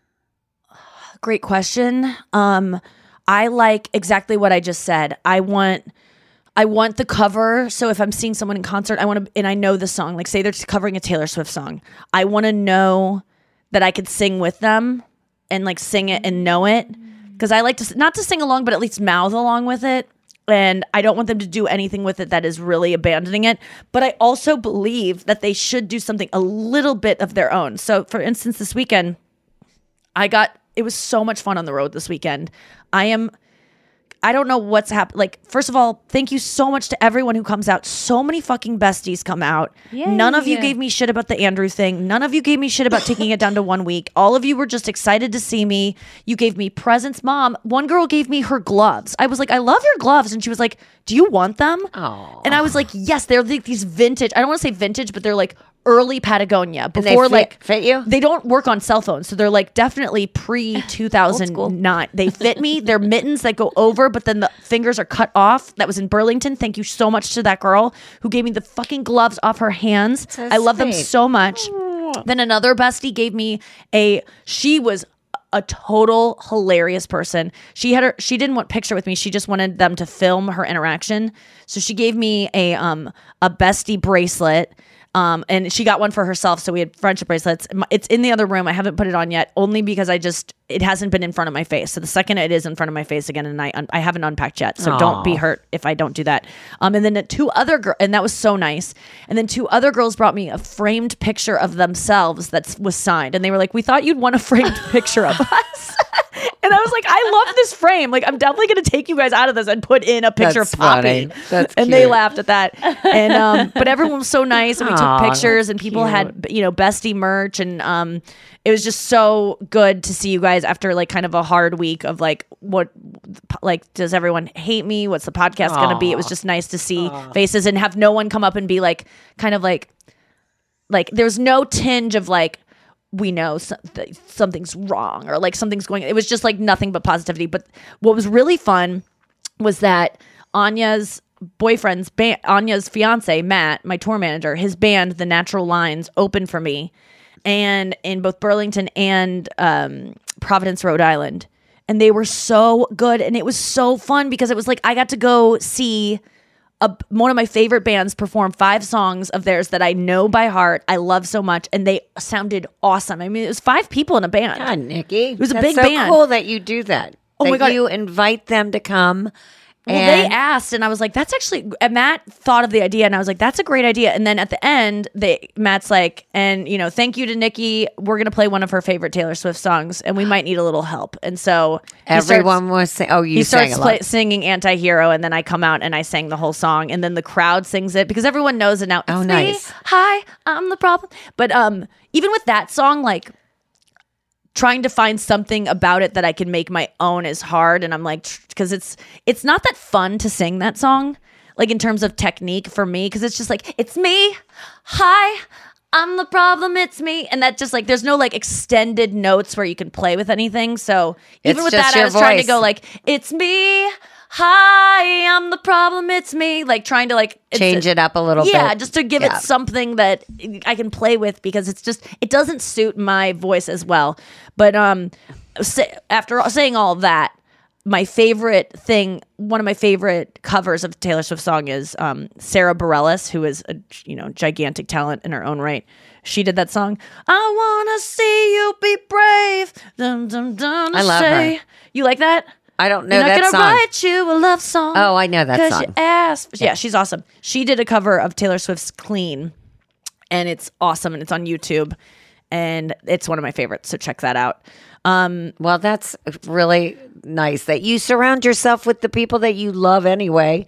Great question. Um, I like exactly what I just said. I want, I want the cover. So if I'm seeing someone in concert, I want to, and I know the song. Like say they're covering a Taylor Swift song, I want to know that I could sing with them and like sing it and know it because I like to not to sing along, but at least mouth along with it. And I don't want them to do anything with it that is really abandoning it. But I also believe that they should do something a little bit of their own. So, for instance, this weekend, I got it was so much fun on the road this weekend. I am I don't know what's happened. Like, first of all, thank you so much to everyone who comes out. So many fucking besties come out. None of you gave me shit about the Andrew thing. None of you gave me shit about taking it down to one week. All of you were just excited to see me. You gave me presents. Mom, one girl gave me her gloves. I was like, I love your gloves. And she was like, Do you want them? Oh. And I was like, Yes, they're like these vintage. I don't want to say vintage, but they're like early Patagonia before fit- like fit you? they don't work on cell phones, so they're like definitely pre two thousand nine. They fit me. They're mittens that go over, but then the fingers are cut off. That was in Burlington. Thank you so much to that girl who gave me the fucking gloves off her hands. I love them so much. Then another bestie gave me a. She was a total hilarious person. She had her she didn't want picture with me. She just wanted them to film her interaction. So she gave me a um a bestie bracelet. Um, and she got one for herself. So we had friendship bracelets. It's in the other room. I haven't put it on yet, only because I just it hasn't been in front of my face. So the second it is in front of my face again, and I un- I haven't unpacked yet. So don't be hurt if I don't do that. Um, and then two other girls, and that was so nice. And then two other girls brought me a framed picture of themselves that was signed, and they were like, "We thought you'd want a framed picture of us." And I was like, I love this frame. Like, I'm definitely going to take you guys out of this and put in a picture That's of Poppy. funny. That's and they laughed at that. And um, but everyone was so nice, and we Aw, took pictures, and people had you know bestie merch, and um, it was just so good to see you guys after like kind of a hard week of like what like does everyone hate me? What's the podcast going to be? It was just nice to see faces and have no one come up and be like kind of like like there's no tinge of like we know something's wrong or like something's going it was just like nothing but positivity. But what was really fun was that Anya's boyfriend's Anya's fiance Matt my tour manager his band The Natural Lines opened for me. And in both Burlington and um, Providence Rhode Island. And they were so good. And it was so fun because it was like I got to go see a, one of my favorite bands perform five songs of theirs that I know by heart. I love so much, and they sounded awesome. I mean, it was five people in a band. God, Nikki, it was a That's big so band. Cool that you do that. Oh my God. You invite them to come. Well, they asked, and I was like, "That's actually." And Matt thought of the idea, and I was like, "That's a great idea." And then at the end, they Matt's like, "And you know, thank you to Nikki. We're gonna play one of her favorite Taylor Swift songs, and we might need a little help." And so he starts- Everyone was saying, "Oh, you he starts play, singing "Anti-Hero," and then I come out and I sang the whole song, and then the crowd sings it because everyone knows it now. Oh, It's me. nice. Hi, I'm the problem. But um, even with that song, like trying to find something about it that I can make my own is hard, and I'm like, because it's it's not that fun to sing that song, like in terms of technique for me, because it's just like it's me. Hi. I'm the problem, it's me. And that just like there's no like extended notes where you can play with anything. So even It's with that, I was trying to go like, it's me. Hi, I'm the problem, it's me. Like trying to like Change it up a little bit. yeah, bit. just to give Yeah. it something that I can play with because it's just it doesn't suit my voice as well. But um, say, after all- saying all that, my favorite thing, one of my favorite covers of Taylor Swift song is um, Sara Bareilles, who is a you know gigantic talent in her own right. She did that song. I wanna see you be brave. Dum, dum, dum, I love say. her. You like that? I don't know You're not that gonna song. write you a love song. Oh, I know that song. You asked. Yeah. she's awesome. She did a cover of Taylor Swift's "Clean," and it's awesome, and it's on YouTube, and it's one of my favorites. So check that out. Um, well, that's really nice that you surround yourself with the people that you love anyway.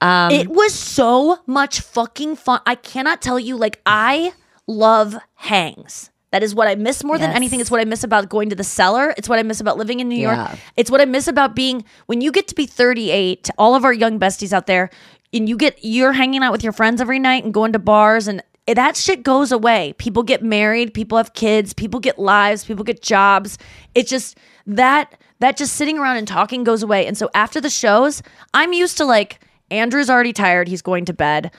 Um, it was so much fucking fun. I cannot tell you. Like I love hangs. That is what I miss more than anything. It's what I miss about going to the cellar. It's what I miss about living in New York. Yeah. It's what I miss about being when you get to be 38, to all of our young besties out there, and you get you're hanging out with your friends every night and going to bars and that shit goes away. People get married, people have kids, people get lives, people get jobs. It's just that that just sitting around and talking goes away. And so after the shows, I'm used to like Andrew's already tired, he's going to bed.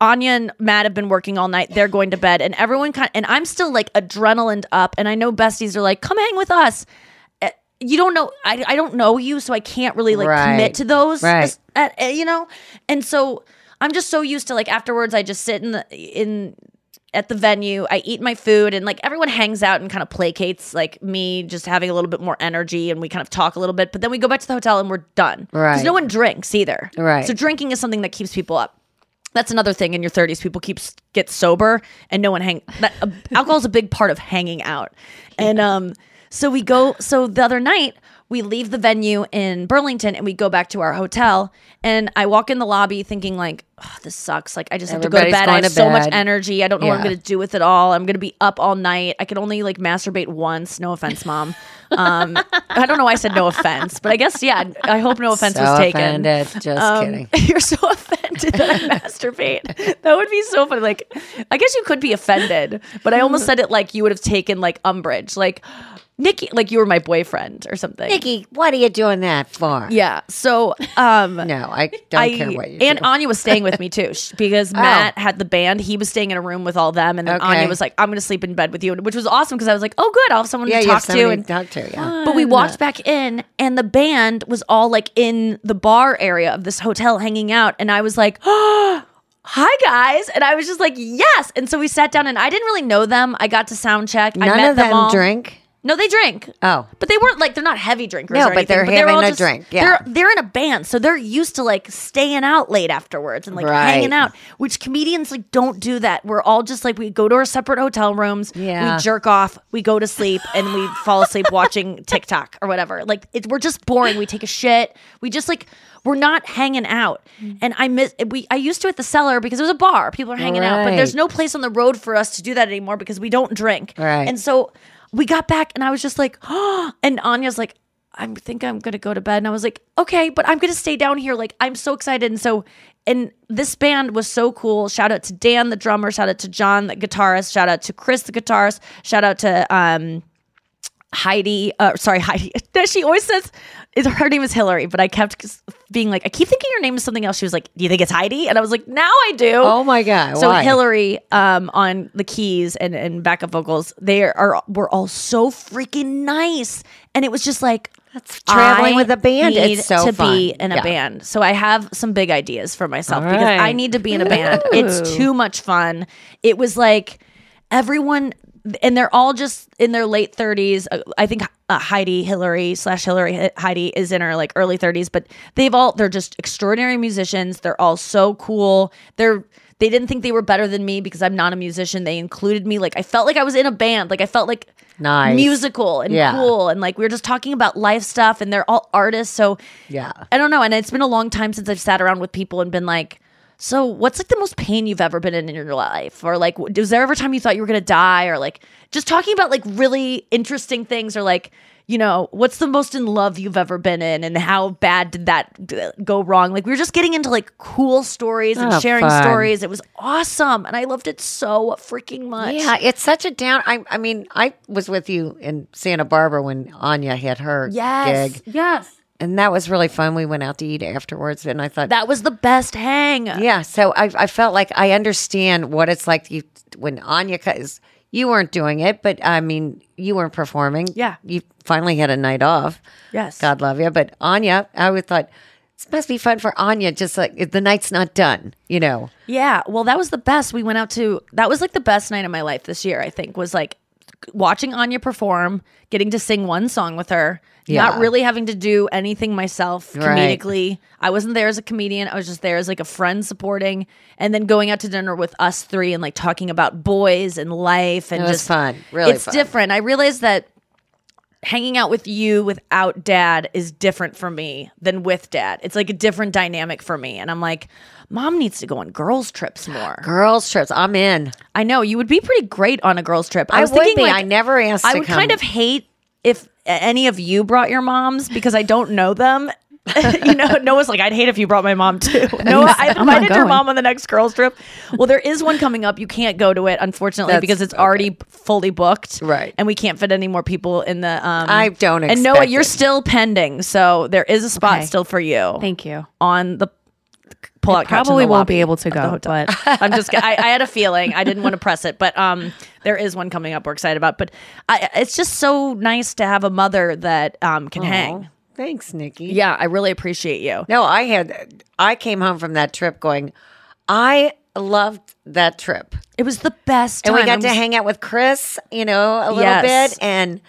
Anya and Matt have been working all night. They're going to bed, and everyone kind Of, and I'm still like adrenaline up. And I know besties are like, "Come hang with us." Eh, You don't know. I, I don't know you, so I can't really like Right. commit to those. Right. as- at- eh, you know, and so I'm just so used to like afterwards. I just sit in the in at the venue. I eat my food, and like everyone hangs out and kind of placates like me, just having a little bit more energy, and we kind of talk a little bit. But then we go back to the hotel and we're done. Right. Because no one drinks either. Right. So drinking is something that keeps people up. That's another thing in your 30s. People keep get sober and no one hang. That uh, alcohol is a big part of hanging out. And um, so we go. So the other night we leave the venue in Burlington and we go back to our hotel. And I walk in the lobby thinking like, oh, this sucks. Like I just have to go to bed. I have so much energy. I don't know what I'm going to do with it all. I'm going to be up all night. I can only like masturbate once. No offense, mom. Um, I don't know why I said no offense, but I guess yeah. I hope no offense So was taken. offended. Just Um, kidding. You're so offended that I masturbate. That would be so funny. Like, I guess you could be offended, but I almost said it like you would have taken like umbrage, like Nikki, like you were my boyfriend or something. Nikki, what are you doing that for? Yeah. So, um, no, I don't care what you do. And do. Anya was staying with me too, sh- because Oh. Matt had the band. He was staying in a room with all them, and then Okay. Anya was like, "I'm going to sleep in bed with you," which was awesome because I was like, "Oh, good, I'll have someone yeah, to talk to." And to talk to. Yeah. but we walked back in, and the band was all like in the bar area of this hotel hanging out. And I was like, oh, hi, guys. And I was just like, yes. And so we sat down, and I didn't really know them. I got to sound check. I None met of them, them all. drink. No, they drink. Oh, But they weren't like they're not heavy drinkers. No, or but anything, they're were all having a drink, yeah. they're they're in a band, so they're used to like staying out late afterwards and like Right. hanging out. Which comedians like don't do that. We're all just like we go to our separate hotel rooms, Yeah. we jerk off, we go to sleep, and we fall asleep watching TikTok or whatever. Like it, we're just boring. We take a shit. We just like we're not hanging out. Mm. And I miss we I used to at the cellar because it was a bar. People are hanging out, but there's no place on the road for us to do that anymore because we don't drink. Right. And so we got back and I was just like, oh, and Anya's like, I think I'm gonna go to bed. And I was like, okay, but I'm gonna stay down here. Like, I'm so excited. And so, and this band was so cool. Shout out to Dan, the drummer. Shout out to John, the guitarist. Shout out to Chris, the guitarist. Shout out to um, Heidi. Uh, sorry, Heidi. she always says is her name is Hillary, but I kept being like, I keep thinking your name is something else. She was like, Do you think it's Heidi? And I was like, Now I do. Oh my god! So why? Hillary um, on the keys and, and backup vocals, they are were all so freaking nice, and it was just like That's traveling I with a band. It's so to fun. be in a Yeah. band. So I have some big ideas for myself All because I need to be in a band. It's too much fun. It was like everyone, and they're all just in their late thirties. I think uh, Heidi Hillary slash Hillary Heidi is in her like early thirties, but they've all they're just extraordinary musicians. They're all so cool. They're they didn't think they were better than me because I'm not a musician. They included me. Like I felt like I was in a band. Like I felt like Nice. musical and Yeah. cool and like we were just talking about life stuff and they're all artists so Yeah. i don't know and it's been a long time since i've sat around with people and been like so what's like the most pain you've ever been in in your life? Or like was there ever a time you thought you were gonna die? Or like just talking about like really interesting things or like you know what's the most in love you've ever been in? And how bad did that go wrong? Like we were just getting into like cool stories and Oh, sharing fun. stories. It was awesome. And i loved it so freaking much. Yeah, it's such a down. I, I mean, I was with you in Santa Barbara when Anya had her yes gig, yes and that was really fun. We went out to eat afterwards, and I thought that was the best hang Yeah, so I, I felt like I understand what it's like you when Anya because you weren't doing it, but I mean you weren't performing. Yeah. you finally had a night off. Yes. God love you. But Anya, I would thought this must be fun for Anya. Just like the night's not done, you know. Yeah, well, that was the best. We went out to that was like the best night of my life this year. I think was like watching Anya perform, getting to sing one song with her, Yeah. not really having to do anything myself Right. comedically. I wasn't there as a comedian. I was just there as like a friend supporting, and then going out to dinner with us three and like talking about boys and life and It was just fun. Really it's fun. different. I realized that hanging out with you without dad is different for me than with dad. It's like a different dynamic for me. And I'm like, mom needs to go on girls' trips more. Girls trips, I'm in. I know you would be pretty great on a girls' trip. I, I was would thinking be. like, I never asked I would come. kind of hate if any of you brought your moms because I don't know them. you know, Noah's like, I'd hate if you brought my mom too. Noah, I invited your mom on the next girls' trip. Well, there is one coming up. You can't go to it, unfortunately, That's- because it's already fully booked. Right. And we can't fit any more people in the um I don't expect. And Noah, expect you're still pending. So there is a spot Okay. still for you. Thank you. On the pull out Probably won't be able to go, but I'm just. I, I had a feeling. I didn't want to press it, but um, there is one coming up. We're excited about. But I, it's just so nice to have a mother that um can hang. Thanks, Nikki. Yeah, I really appreciate you. No, I had. I came home from that trip going. I loved that trip. It was the best. And we got to hang out with Chris, you know, a little Yes. bit. And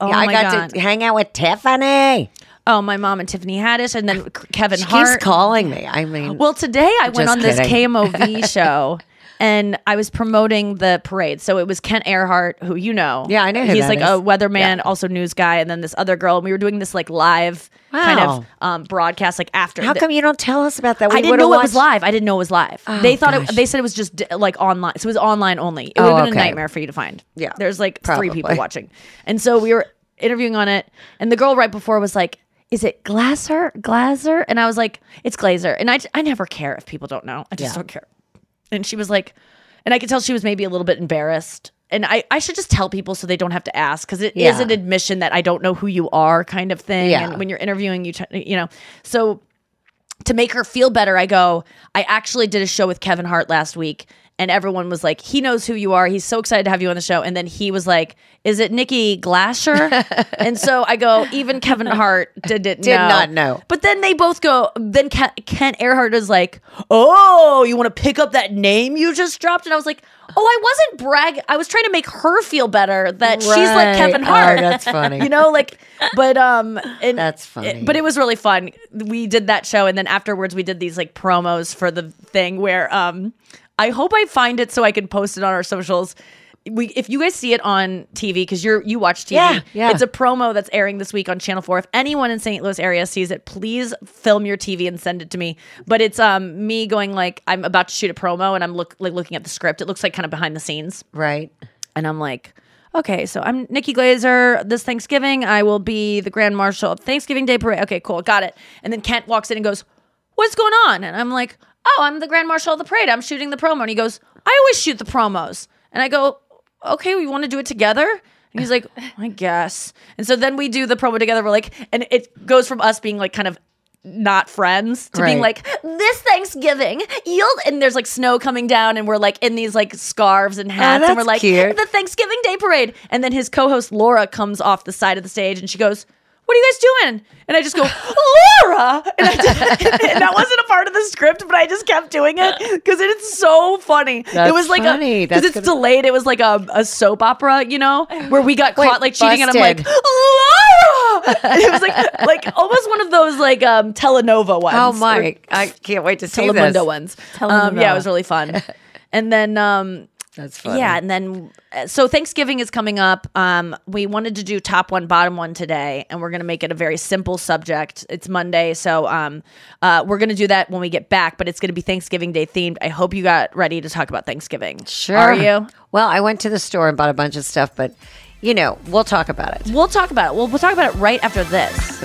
Oh yeah, I my got God. to hang out with Tiffany. Oh, my mom and Tiffany Haddish, and then Kevin She Hart. keeps calling me. I mean, Well, today I went Just on this kidding. KMOV show. And I was promoting the parade. So it was Kent Ehrhardt, who you know. Yeah, I know He's like is. a weatherman, also news guy, and then this other girl. And we were doing this like live kind of um, broadcast, like after. how the- come you don't tell us about that? We I didn't know it was live. I didn't know it was live. Oh, they thought gosh. it. They said it was just like online. So it was online only. It would Oh, have been okay. a nightmare for you to find. Yeah, there's like three people watching, and so we were interviewing on it, and the girl right before was like. Is it Glaser? Glaser? And I was like, it's Glazer. And I, I never care if people don't know. I just Yeah. don't care. And she was like, and I could tell she was maybe a little bit embarrassed. And I, I should just tell people so they don't have to ask because it is Yeah. an admission that I don't know who you are kind of thing. Yeah. And when you're interviewing, you, you know, so to make her feel better, I go, I actually did a show with Kevin Hart last week. And everyone was like, he knows who you are. He's so excited to have you on the show. And then he was like, is it Nikki Glasher? and so I go, even Kevin Hart didn't Did know. not know. But then they both go, then Ken, Ken Ehrhardt is like, oh, you want to pick up that name you just dropped? And I was like, oh, I wasn't bragging. I was trying to make her feel better that she's like Right. Kevin Oh, Hart. that's funny. you know, like, but, um, and That's funny. it- but it was really fun. We did that show, and then afterwards, we did these like promos for the thing where um, I hope I find it so I can post it on our socials. We, if you guys see it on TV, because you're you watch TV, Yeah, yeah. it's a promo that's airing this week on Channel Four. If anyone in St. Louis area sees it, please film your TV and send it to me. But it's um me going like I'm about to shoot a promo and I'm look like looking at the script. It looks like kind of behind the scenes, Right. and I'm like, okay, so I'm Nikki Glaser. This Thanksgiving, I will be the Grand Marshal of Thanksgiving Day Parade. Okay, cool, got it. And then Kent walks in and goes, What's going on? And I'm like, Oh, I'm the Grand Marshal of the parade. I'm shooting the promo. And he goes, I always shoot the promos. And I go, Okay, we want to do it together? And he's like, I guess. And so then we do the promo together. We're like, and it goes from us being like kind of not friends to being like this Thanksgiving you'll and there's like snow coming down and we're like in these like scarves and oh, hats and we're like cute. the Thanksgiving Day parade and then his co-host Laura comes off the side of the stage and she goes what are you guys doing and I just go Laura and, I did- and that wasn't a part of the script but I just kept doing it because it's so funny it was like funny. a because it's gonna- delayed it was like a, a soap opera you know where we got Wait, caught like cheating and I'm like. Laura and it was like like almost one of those like um telenova ones Oh my! I can't wait to see Telemundo this. ones. Um, yeah, it was really fun. and then, um, That's funny. yeah, and then uh, so Thanksgiving is coming up. Um, we wanted to do top one, bottom one today, and we're gonna make it a very simple subject. It's Monday, so um, uh, we're gonna do that when we get back. But it's gonna be Thanksgiving Day themed. I hope you got ready to talk about Thanksgiving. Sure. Are you? Well, I went to the store and bought a bunch of stuff, but you know, we'll talk about it. We'll talk about it. We'll, we'll talk about it right after this.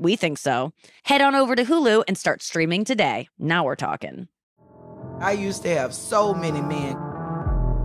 We think so. Head on over to Hulu and start streaming today. Now we're talking. I used to have so many men.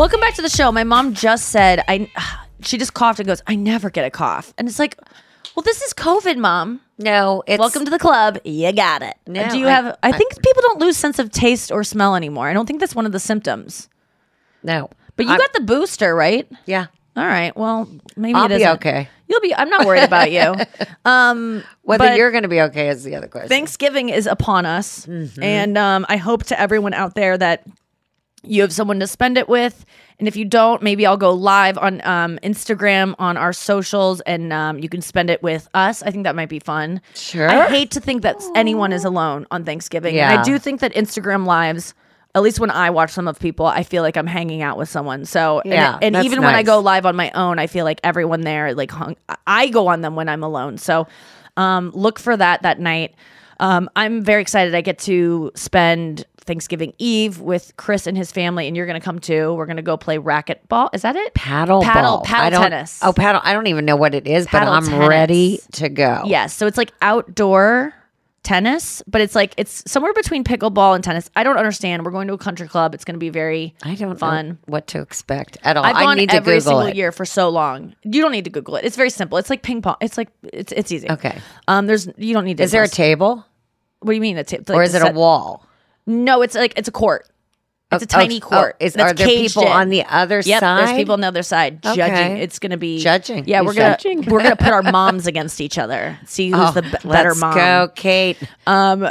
Welcome back to the show. My mom just said I she just coughed and goes, "I never get a cough." And it's like, "Well, this is COVID, mom." No, it's Welcome to the club. You got it. No, Do you I- have I, I- think people don't lose sense of taste or smell anymore. I don't think that's one of the symptoms. no. But you I'm- got the booster, right? Yeah. All right. Well, maybe I'll it be okay. You'll be I'm not worried about you. Um Whether you're going to be okay is the other question. Thanksgiving is upon us, Mm-hmm. and um, I hope to everyone out there that you have someone to spend it with. And if you don't, maybe I'll go live on um, Instagram on our socials, and um, you can spend it with us. I think that might be fun. Sure. I hate to think that anyone is alone on Thanksgiving. And Yeah. I do think that Instagram lives. At least when I watch some of people, I feel like I'm hanging out with someone. So, and- Yeah, and, that's even when I go live on my own, I feel like everyone there, like, hung, I go on them when I'm alone. So, um, look for that that night. Um, I'm very excited. I get to spend Thanksgiving Eve with Chris and his family, and you're going to come too. We're going to go play racquetball. Is that it? paddle paddle, ball. paddle tennis. Oh, paddle. I don't even know what it is, Paddle but I'm tennis. ready to go. Yes. So it's like outdoor tennis, but it's like it's somewhere between pickleball and tennis. I don't understand. We're going to a country club. It's going to be very I don't fun. know what to expect at all. I've I gone need to every Google single it. year for so long. You don't need to Google it. It's very simple. It's like ping pong. It's like it's it's easy. Okay. Um. There's you don't need to. Is there a table What do you mean? A ta- or is to it a wall? No, it's like it's a court. It's a Oh, tiny oh, court. is- that's are there people in. on the other side? yep, There's people on the other side judging. It's gonna be Judging. Yeah, we're gonna we're gonna put our moms against each other. See who's Oh, the b- better let's mom. go, Kate. Um,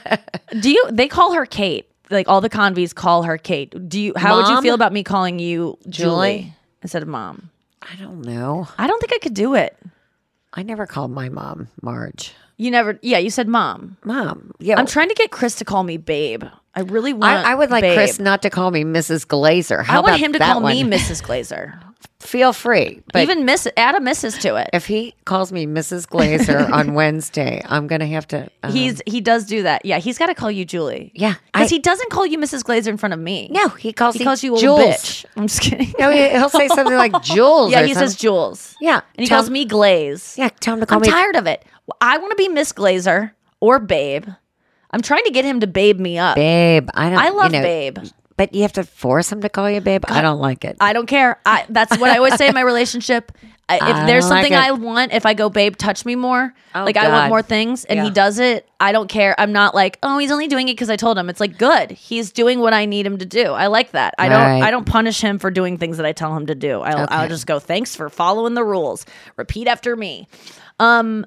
do you? They call her Kate. Like all the convies call her Kate. Do you? How would you feel about me calling you Julie, Julie? instead of mom? I don't know. I don't think I could do it. I never called my mom Marge. You never. Yeah, you said mom. Mom. Yeah. I'm trying to get Chris to call me babe. I really want. I, I would like babe. Chris not to call me Mrs. Glaser. How I want about him to call me? Mrs. Glaser. Feel free. But Even Miss add a Mrs. to it. if he calls me Mrs. Glaser on Wednesday, I'm going to have to. um, He's he does do that. Yeah, he's got to call you Julie. Yeah, because he doesn't call you Mrs. Glaser in front of me. No, he calls he you calls you a Jules. bitch. I'm just kidding. No, he- he'll say something like Jules. Yeah, he says something. Jules. Yeah, and he tell- calls me Glaze. Yeah, tell him to call me. I'm tired of it. I want to be Miss Glaser or Babe. I'm trying to get him to babe me up. Babe, I don't. I love you know, Babe. but you have to force him to call you babe. I don't like it. I don't care. I that's what I always say in my relationship. I, if I there's like something. I want, if I go, babe, touch me more. Oh, like I want more things, and he does it. I don't care. I'm not like, oh, he's only doing it because I told him. It's like good. He's doing what I need him to do. I like that. I don't. Right. I don't punish him for doing things that I tell him to do. I'll, I'll just go. Thanks for following the rules. Repeat after me. Um.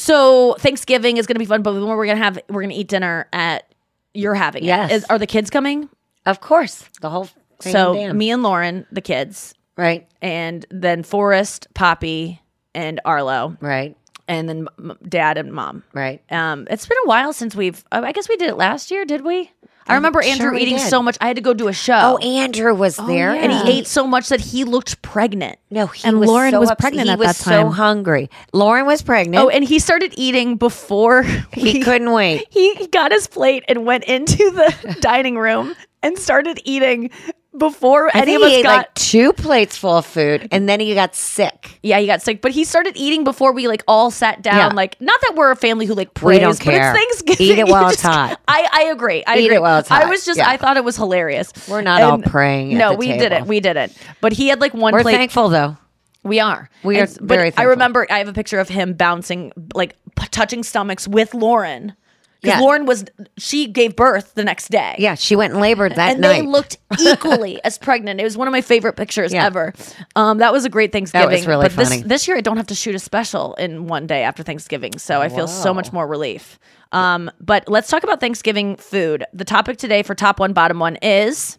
So Thanksgiving is going to be fun, but when we're gonna have we're gonna eat dinner at. You're having it. Yes. Is- are the kids coming? Of course, the whole. So damn. me and Lauren, the kids, right, and then Forrest, Poppy, and Arlo, right, and then m- Dad and Mom. right. Um, it's been a while since we've. I guess we did it last year, did we? I remember mm, sure Andrew we eating so much. I had to go do a show. Oh, Andrew was oh, there, and he ate so much that he looked pregnant. No, he And was Lauren so was pregnant he at was that time. so hungry. Lauren was pregnant. Oh, and he started eating before he couldn't wait. he got his plate and went into the dining room and started eating before I any of us he ate got like two plates full of food, and then he got sick. Yeah, he got sick, but he started eating before we like all sat down. Yeah. Like, not that we're a family who like We prays, don't but care. it's Thanksgiving. Eat it while it's hot. I I agree. I Eat agree. it while it's I was just Yeah. I thought it was hilarious. We're not all praying at No, we table. didn't. We didn't. But he had like one We're plate. thankful though. We are. We are And- but very I remember I have a picture of him bouncing, like p- touching stomachs with Lauren Because Yeah. Lauren was she gave birth the next day. Yeah, she went and labored that and night. they looked equally as pregnant. It was one of my favorite pictures Yeah. ever. Um, that was a great Thanksgiving. That was really but funny. This, this year, I don't have to shoot a special in one day after Thanksgiving, so I feel so much more relief. Um, but let's talk about Thanksgiving food. The topic today for top one, bottom one is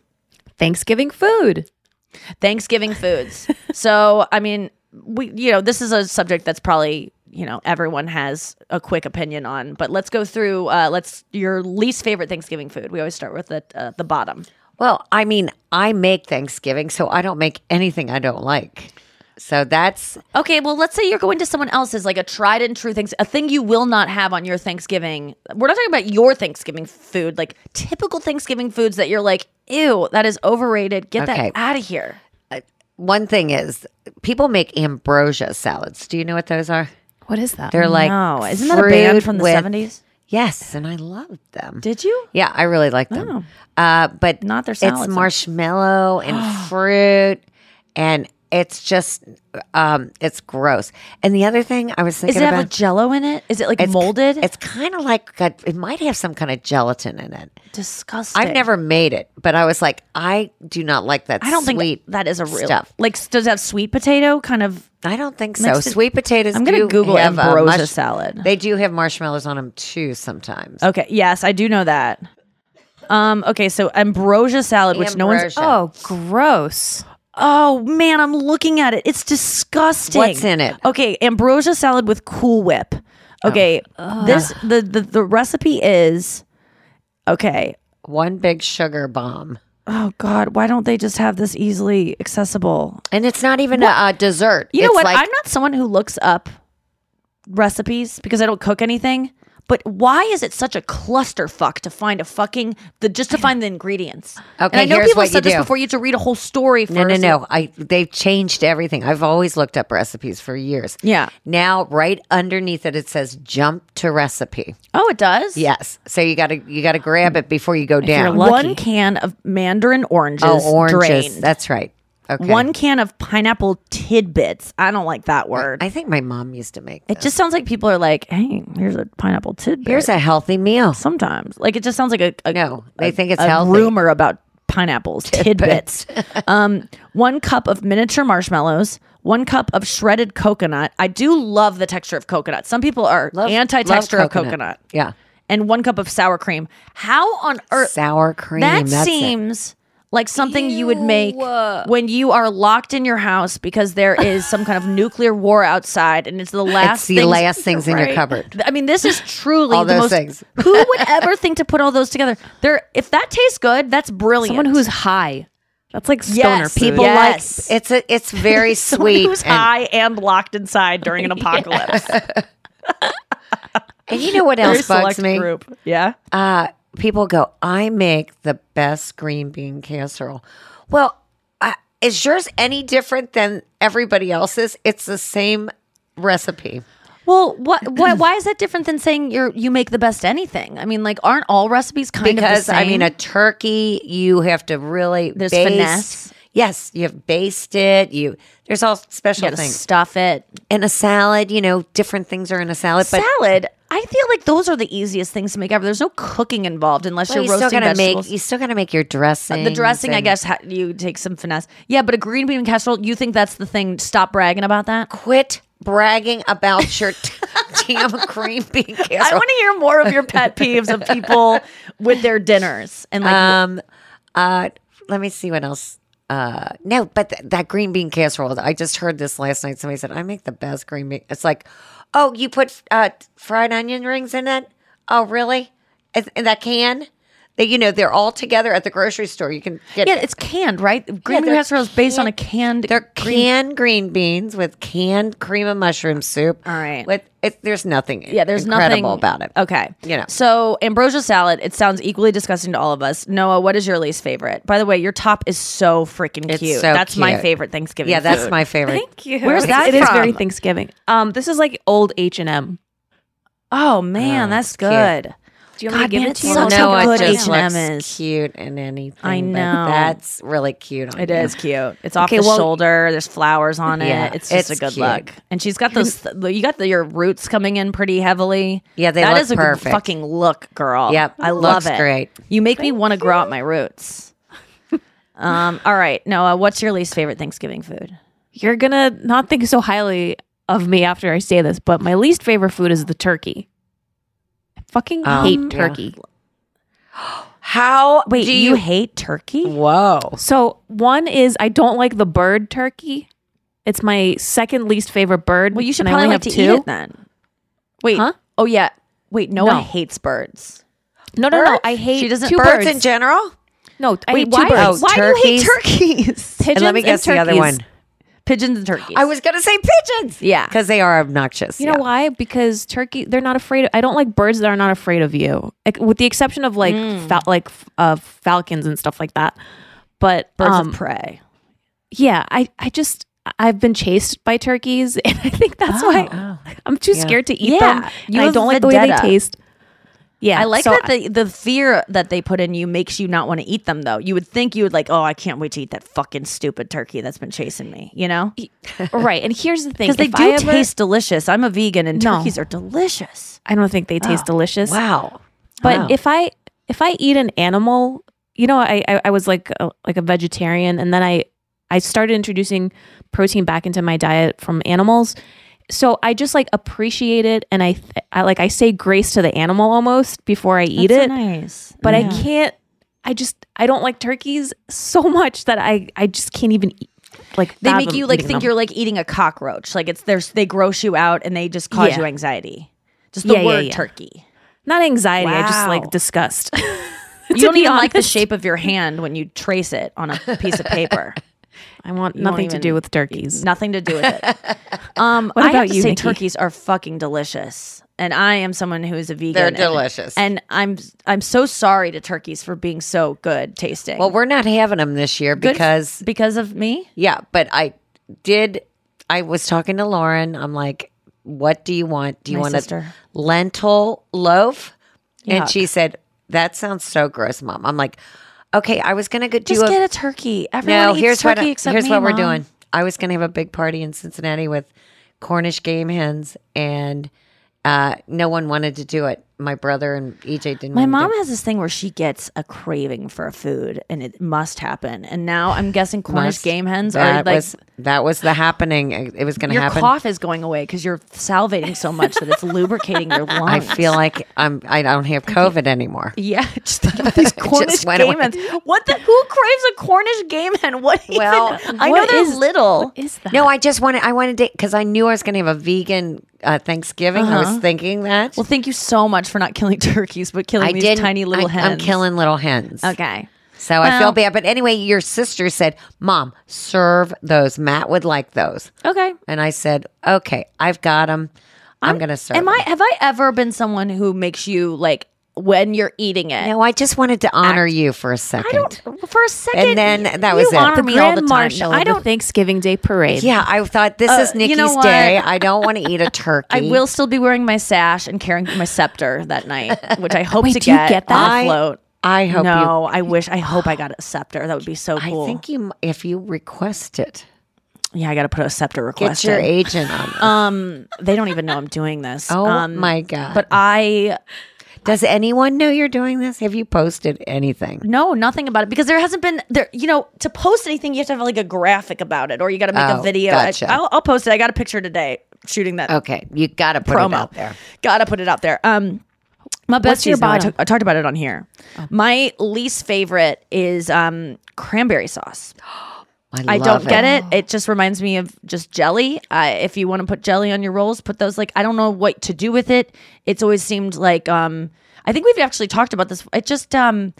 Thanksgiving food. Thanksgiving foods. so, I mean, we, you know, this is a subject that's probably, you know, everyone has a quick opinion on. But let's go through. Uh, let's your least favorite Thanksgiving food. We always start with the uh, the bottom. Well, I mean, I make Thanksgiving, so I don't make anything I don't like. So that's Okay, well, let's say you're going to someone else's, like a tried and true things, a thing you will not have on your Thanksgiving. We're not talking about your Thanksgiving food, like typical Thanksgiving foods that you're like, ew, that is overrated. Get Okay. that out of here. one thing is people make ambrosia salads. Do you know what those are? What is that? They're like No, isn't that a band from the 70s? Yes, and I loved them. Did you? Yeah, I really like them. Uh, but Not their It's salads, though. marshmallow and fruit, and it's just um, it's gross. And the other thing I was Is thinking it have about like jello in it? Is it like it's, molded? It's kind of like got, it might have some kind of gelatin in it. disgusting. I've never made it, but I was like, I do not like that. I don't sweet think that is a real stuff. Like, does it have sweet potato kind of? I don't think so. Sweet potatoes. I'm gonna do Google have, ambrosia mush- salad. They do have marshmallows on them too sometimes. Okay, yes, I do know that. Um, okay, so ambrosia salad, which no one's. Oh, gross. Oh man, I'm looking at it. It's disgusting. What's in it? Okay, ambrosia salad with Cool Whip. Oh. Okay, this the, the the recipe is okay. One big sugar bomb. Oh God, why don't they just have this easily accessible? And it's not even a, a dessert. You know what? like- I'm not someone who looks up recipes because I don't cook anything. But why is it such a clusterfuck to find a fucking the just to find the ingredients? Okay, and Okay, I know here's people what have said you this do. before. You have to read a whole story first. No, no, no. I they've changed everything. I've always looked up recipes for years. Yeah. Now, right underneath it, it says "jump to recipe." Oh, it does. Yes. So you got to you got to grab it before you go down. One can of mandarin oranges, oh, oranges. drained. That's right. Okay. One can of pineapple tidbits. I don't like that word. I think my mom used to make. it just sounds like people are like, "Hey, here's a pineapple tidbit." Here's a healthy meal. Sometimes, like it just sounds like a, a No, they a- think it's a healthy. rumor about pineapples tidbits. um, one cup of miniature marshmallows. One cup of shredded coconut. I do love the texture of coconut. Some people are Love- anti-texture love of coconut. Yeah. And one cup of sour cream. How on earth? Sour cream. That seems. it. Like something you would make when you are locked in your house because there is some kind of nuclear war outside, and it's the last. It's the things- last things in your cupboard. I mean, this is truly All the those most. things. who would ever think to put all those together? There, if that tastes good, that's brilliant. Someone who's high. That's like stoner Yes. People Yes. like it's a it's very sweet. who's and, high and locked inside during an apocalypse. and you know what else bugs me? Group. Yeah. uh, people go, I make the best green bean casserole. Well, uh, is yours any different than everybody else's? It's the same recipe. Well, what, what? Why is that different than saying you're you make the best anything? I mean, like, aren't all recipes kind of the same? I mean, a turkey you have to really There's baste. finesse. Yes, you have basted it. You there's all special you things. stuff it. In a salad, you know, different things are in a salad. But salad. I feel like those are the easiest things to make ever. There's no cooking involved unless well, you're you still roasting gotta vegetables. make you still gotta make your dressing. the dressing, I guess, ha- you take some finesse. Yeah, but a green bean casserole, you think that's the thing? Stop bragging about that. Quit bragging about your t- damn green bean casserole. I want to hear more of your pet peeves of people with their dinners and like. um, uh, let me see what else. Uh, no, but th- that green bean casserole. I just heard this last night. Somebody said I make the best green bean. It's like, oh, you put uh, fried onion rings in it. Oh, really? In, in that can? That you know they're all together at the grocery store. You can get yeah, it's canned, right? Green bean casserole is based on a canned. They're green- canned green beans with canned cream of mushroom soup. All right. With it, there's nothing. Yeah, there's incredible nothing about it. Okay, You know. So ambrosia salad. It sounds equally disgusting to all of us. Noa, what is your least favorite? By the way, your top is so freaking It's cute. so that's my favorite Thanksgiving. Yeah, that's food. my favorite. Thank you. Where's that It is from? very Thanksgiving. Um, this is like old H and M. Oh man, Oh, that's good. cute. Good. Do you want me to give it to you? Well, Such no, a it just H&M looks is. cute and anything. I know. that's really cute. On It you. is cute. It's off Okay, the well- shoulder. There's flowers on it. It's just it's a good cute. look. And she's got those. You got the, your roots coming in pretty heavily. Yeah, they That look is a perfect. good fucking look, girl. Yep, I looks love it. great. You make me want to grow out my roots. um. All right, Noa. What's your least favorite Thanksgiving food? You're gonna not think so highly of me after I say this, but my least favorite food is the turkey. Fucking Um, hate yeah. turkey. How Wait, do you, you? hate turkey? Whoa. So one is I don't like the bird turkey. It's my second least favorite bird. Well, you should and I probably only like have to two. eat it then. Wait. Huh? Oh yeah. Wait. Noa No. hates birds. No, no, no. I hate She doesn't- two birds, birds in general? No, I Wait, hate two why? birds. Why do you hate turkeys? Pigeons and let me guess the other one. Pigeons and turkeys. I was gonna say pigeons. Yeah. because they are obnoxious. You know why? Because turkey, they're not afraid. Of, I don't like birds that are not afraid of you, like, with the exception of like Mm. fal- like uh, falcons and stuff like that. But birds um, of prey. yeah, I I just I've been chased by turkeys, and I think that's why I'm too Yeah. scared to eat Yeah, them. you and I don't like the way they taste. Yeah, I like so that the the fear that they put in you makes you not want to eat them though. You would think you would like, oh, I can't wait to eat that fucking stupid turkey that's been chasing me. You know, right. And here's the thing: because they do I ever- taste delicious. I'm a vegan and No. turkeys are delicious. I don't think they oh, taste delicious. Wow. But Wow. if I if I eat an animal, you know, I I, I was like a, like a vegetarian, and then I I started introducing protein back into my diet from animals. So I just like appreciate it, and I I like I say grace to the animal almost before I eat That's it. so nice, But Yeah. I can't. I just I don't like turkeys so much that I I just can't even eat. Like They make you like think them. you're like eating a cockroach. Like it's there's they gross you out and they just cause Yeah. you anxiety. Just the Yeah, word yeah. turkey. not anxiety. I just like disgust. You don't even like the shape of your hand when you trace it on a piece of paper. I want You won't nothing to do with turkeys. Nothing to do with it. Um, What I about have to you, say, Nikki? turkeys are fucking delicious, and I am someone who is a vegan. They're and- delicious. and, I'm I'm so sorry to turkeys for being so good tasting. Well, we're not having them this year Good because because of me. yeah, but I did. I was talking to Lauren. I'm like, "What do you want? Do you My want sister. a lentil loaf?" And she said, "That sounds so gross, mom." I'm like, "Okay, I was gonna go do Just a get a turkey. Everyone no, eats here's turkey what I- except here's me, what we're Mom. doing. I was going to have a big party in Cincinnati with Cornish game hens, and uh, no one wanted to do it. My brother and EJ didn't. My mom has this thing where she gets a craving for a food, and it must happen. And now I'm guessing Cornish Must- game hens are like was that was the happening. It was going to happen. your cough is going away because you're salivating so much that it's lubricating your lungs. I feel like I'm. I don't have COVID anymore. Yeah, just these Cornish game hens. What the? Who craves a Cornish game hen? What? Well, even, I know they're is- little. Is that? No, I just wanted. I wanted to because I knew I was going to have a vegan uh, Thanksgiving. I Uh-huh. was thinking that. Well, thank you so much for not killing turkeys, but killing I these tiny little I, hens. I'm killing little hens. Okay. So I feel bad. But anyway, your sister said, Mom, serve those. Matt would like those. Okay. And I said, Okay, I've got them. I'm, going to serve Am them." I? Have I ever been someone who makes you like when you're eating it? No, I just wanted to honor you for a second. For a second, And then that you was it. honor the me all the time. marshal. I don't. Thanksgiving Day parade. Yeah, I thought this Uh, is you Nikki's know day. I don't want to eat a turkey. I will still be wearing my sash and carrying my scepter that night, which I hope Wait, to you get, get that? float. I hope you. no, I wish. I hope I got a scepter. That would be so cool. I think you, if you request it, yeah, I got to put a scepter request. get your in. agent on. it. Um, they don't even know I'm doing this. oh um, my god! But I does anyone know you're doing this? Have you posted anything? No, nothing about it because there hasn't been there. You know, to post anything, you have to have like a graphic about it, or you got to make Oh, a video. gotcha. I, will I'll post it. I got a picture today shooting that. Okay, you got to put promo it out there. Gotta put it out there. Um, my best know, bottom? took- I talked about it on here. My least favorite is um cranberry sauce. I, I don't get it. It just reminds me of just jelly. Uh, if you want to put jelly on your rolls, put those. Like I don't know what to do with it. It's always seemed like um. I think we've actually talked about this. It just um.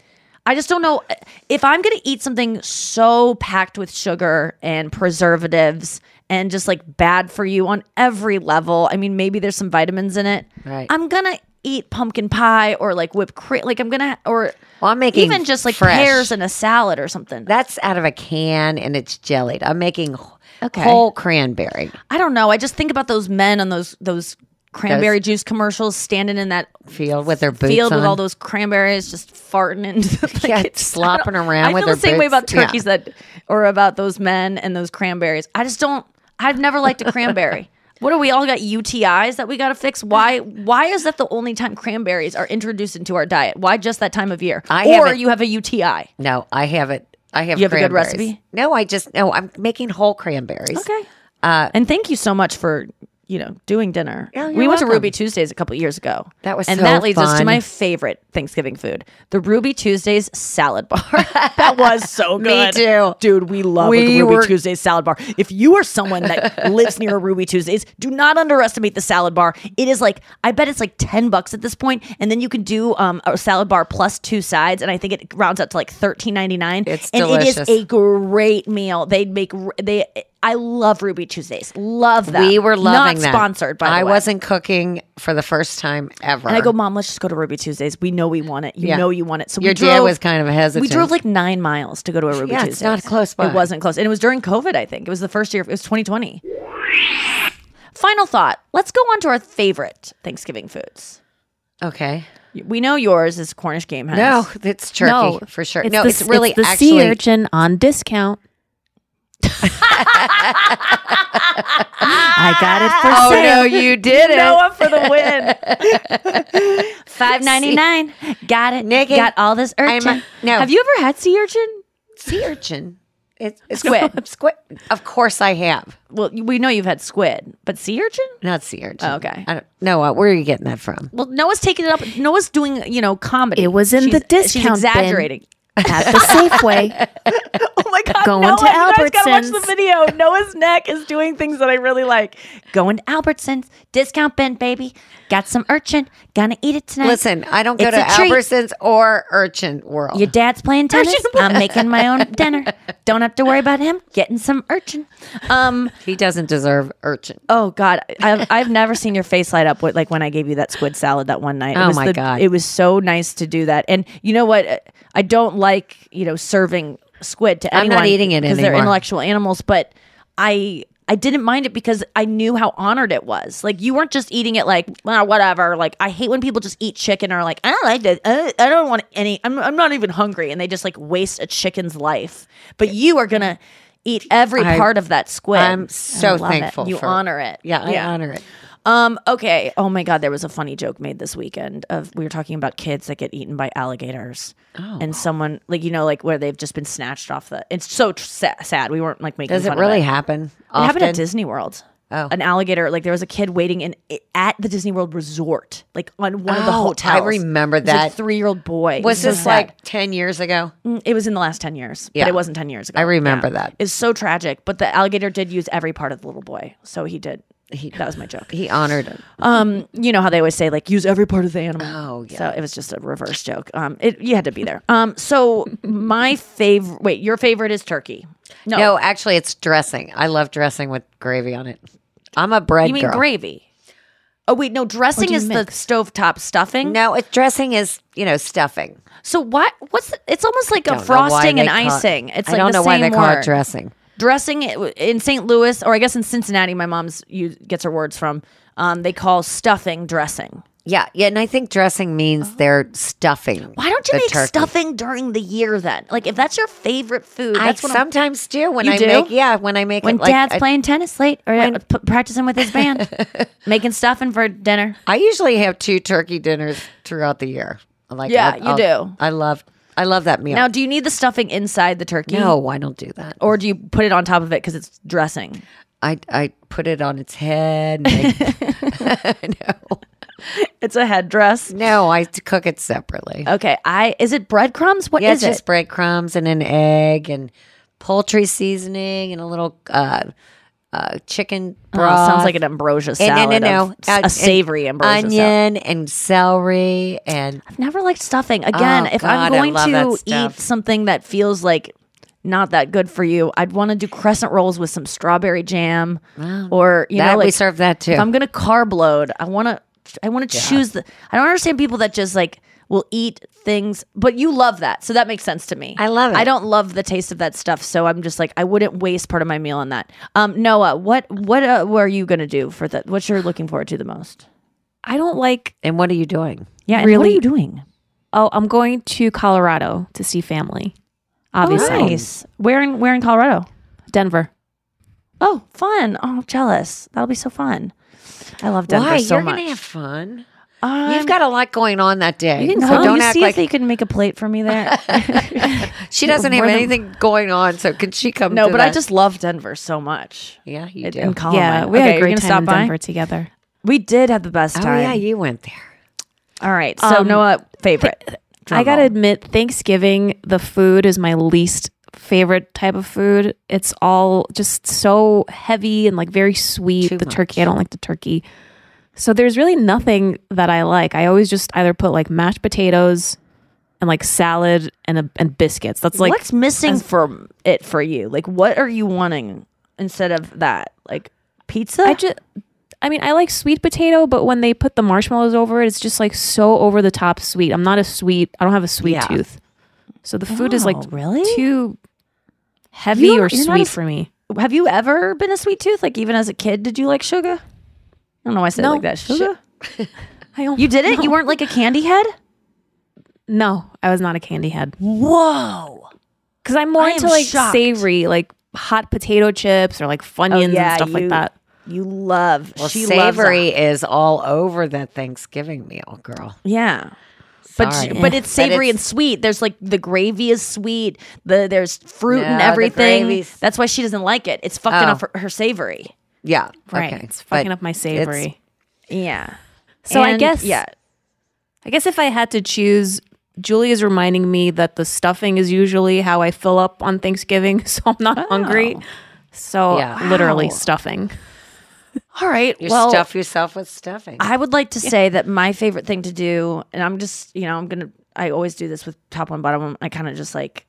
I just don't know if I'm going to eat something so packed with sugar and preservatives and just like bad for you on every level. I mean, maybe there's some vitamins in it. Right. I'm going to eat pumpkin pie or like whipped cream. Like I'm to, or Well, I'm making even just like fresh. pears in a salad or something. That's out of a can and it's jellied. I'm making Okay. whole cranberry. I don't know. I just think about those men on those those cranberry juice commercials, standing in that field with their boots field with all those cranberries, just farting into like, Yeah, slopping around I with feel the their same way about boots. Yeah. turkeys that, or about those men and those cranberries. I just don't. I've never liked a cranberry. What are we all got UTIs that we got to fix? Why? Why is that the only time cranberries are introduced into our diet? Why just that time of year? I or you have a UTI? No, I have it. I have. You have a good recipe? No, I just no. I'm making whole cranberries. Okay. Uh, and thank you so much for you know doing dinner. Yeah, you're we went to. Ruby Tuesdays a couple years ago. That was and so that leads us to my favorite Thanksgiving food, the Ruby Tuesdays salad bar. that was so Me good. too. dude. We love We Ruby were- Tuesdays salad bar. If you are someone that lives near a Ruby Tuesdays, do not underestimate the salad bar. It is like I bet it's like ten bucks at this point, and then you can do um, a salad bar plus two sides, and I think it rounds out to like thirteen ninety nine. It's and it is a great meal. They make they. I love Ruby Tuesdays. Love them. We were loving Not that. sponsored by the I wasn't cooking for the first time ever. And I go, Mom, let's just go to Ruby Tuesdays. We know we want it. You Yeah. know you want it. So Your we drove, dad was kind of hesitant. We drove like nine miles to go to a Ruby Yeah, Tuesdays. it's not close by. It wasn't close, and it was during COVID. I think it was the first year. It was 2020. Final thought. Let's go on to our favorite Thanksgiving foods. Okay. We know yours is Cornish game hens. No, it's turkey No, for sure. It's no, the, it's really it's the actually. sea urchin on discount. I got it for Oh, sale. no, you did it. Noa for the win. Five ninety nine. Got it. Nikki, got all this I'm urchin. a- no. Have you ever had sea urchin? sea urchin. It's, it's Squid. squid. Of course, I have. Well, we know you've had squid, but sea urchin? Not sea urchin. Oh, okay. I don't, Noa, where are you getting that from? Well, Noa's taking it up. Noa's doing, you know, comedy. It was in She's- the discount She's bin. At the Safeway. My god, Going Noa, to you guys gotta watch the video. Noa's neck is doing things that I really like. Going to Albertsons, discount bin, baby. Got some urchin. Gonna eat it tonight. Listen, I don't go It's to a treat. Albertsons or Urchin World. Your dad's playing tennis. I'm making my own dinner. Don't have to worry about him getting some urchin. Um. he doesn't deserve urchin. Oh God, I've I've never seen your face light up with, like when I gave you that squid salad that one night. It Oh, was my the- God. it was so nice to do that. And you know what? I don't like you know serving squid to I'm anyone. not eating it because they're intellectual animals. But I I didn't mind it because I knew how honored it was. Like you weren't just eating it like well, whatever. Like I hate when people just eat chicken or are like I don't like that. I, I don't want any. I'm I'm not even hungry, and they just like waste a chicken's life. But you are gonna. Eat every I- part of that squid. I'm so love it. thankful You for- honor it. Yeah, I honor it. Um. Okay. Oh my God. There was a funny joke made this weekend of we were talking about kids that get eaten by alligators, Oh. and someone like you know like where they've just been snatched off the. It's so tr- sad. We weren't like making. Does it really it. happen? It happened at? Disney World. Oh. An alligator, like there was a kid waiting in at the Disney World resort, like on one of the Oh, hotels. I remember It was a that. three-year-old boy. Was this like 10 years ago? Mm, It was in the last 10 years, Yeah. but it wasn't 10 years ago. I remember that. It's so tragic, but the alligator did use every part of the little boy. So he did. He, that was my joke. He honored him. Um, you know how they always say like use every part of the animal. Oh, yeah. So it was just a reverse joke. Um, it, you had to be there. Um, so my favorite. Wait, your favorite is turkey. No, No. actually, it's dressing. I love dressing with gravy on it. I'm a bread you mean girl. gravy. Oh wait, no. Dressing is the mix? stovetop stuffing. No, it dressing is you know stuffing. So what? What's the, it's almost like a frosting and call it- icing. It's I like don't the know why they same call it dressing. Dressing in St. Louis, or I guess in Cincinnati, my mom's you gets her words from. Um, they call stuffing dressing. Yeah, yeah, and I think dressing means they're stuffing. Why don't you make turkey. stuffing during the year then? Like if that's your favorite food, I that's what I'm- sometimes do when I do? make. Yeah, when I make when it. Like, dad's I, playing tennis late or uh, p- practicing with his band, making stuffing for dinner. I usually have two turkey dinners throughout the year. Like, Yeah, I'll- you I'll- do. I love, I love that meal. Now, do you need the stuffing inside the turkey? no, I don't do that. Or do you put it on top of it because it's dressing? I I put it on its head. and I- no, It's a headdress. no, I cook it separately. Okay, I is it breadcrumbs? What is yeah, it's it? just breadcrumbs and an egg and poultry seasoning and a little uh, uh, chicken Oh, broth. sounds like an ambrosia salad. no, of- no, a uh, and savory ambrosia salad. onion and celery and I've never liked stuffing. Again, Oh, if God, I'm going to eat something that feels like not that good for you, I'd want to do crescent rolls with some strawberry jam, or you that know, we serve that too. if I'm gonna carb load, I want to. I want to choose the. I don't understand people that just like will eat things, but you love that, so that makes sense to me. I love it. I don't love the taste of that stuff, so I'm just like I wouldn't waste part of my meal on that. Um, Noa, what what uh, what are you gonna do for that? What you're looking forward to the most? I don't like. And what are you doing? Yeah, and really. what are you doing? Oh, I'm going to Colorado to see family. Obviously, Oh, nice. Where in where in Colorado? Denver. Oh, fun. Oh, I'm jealous. That'll be so fun. I love Denver Why? so You're much. gonna have fun. I'm- You've got a lot going on that day. You can so come. don't you act see like if you can make a plate for me there. she doesn't have anything going on. So can she come? no, to but I just love Denver so much. yeah, you It- do. And Columbine. Yeah, we had Okay, a you're great time stop in by? Denver together. We did have the best oh time. yeah, you went there. All right. So Um, Noa, favorite. I gotta admit, Thanksgiving, the food is my least favorite type of food. It's all just so heavy and like very sweet. Too the much. turkey, I don't like the turkey. So there's really nothing that I like. I always just either put like mashed potatoes and like salad and a, and biscuits. That's like what's missing as- from it for you? Like, what are you wanting instead of that? Like pizza? I just I mean, I like sweet potato, but when they put the marshmallows over it, it's just like so over the top sweet. I'm not a sweet. I don't have a sweet Yeah. tooth. So the food is like Oh, really? too heavy You- or sweet a for me. have you ever been a sweet tooth? Like even as a kid, did you like sugar? I don't know why I said it No. like that. Sugar? I don't, You didn't? no. You weren't like a candy head? No, I was not a candy head. Whoa. Because I'm more I into like shocked. savory, like hot potato chips or like oh, Funyuns Oh, yeah, and stuff like that. You love. Well, she loves savory a- is all over that Thanksgiving meal, girl. Yeah. But Sorry. but it's But savory and sweet. There's like the gravy is sweet. The there's fruit No, and everything. That's why she doesn't like it. It's fucking Oh. up her, her savory. Yeah, Right. Okay. It's fucking But up my savory. Yeah. So I guess yeah. I guess if I had to choose, Julie is reminding me that the stuffing is usually how I fill up on Thanksgiving, so I'm not oh. hungry. So Yeah. literally Wow. stuffing. All right. You well, stuff yourself with stuffing. I would like to say that my favorite thing to do, and I'm just, you know, I'm gonna. I always do this with top one, bottom one. I kind of just like,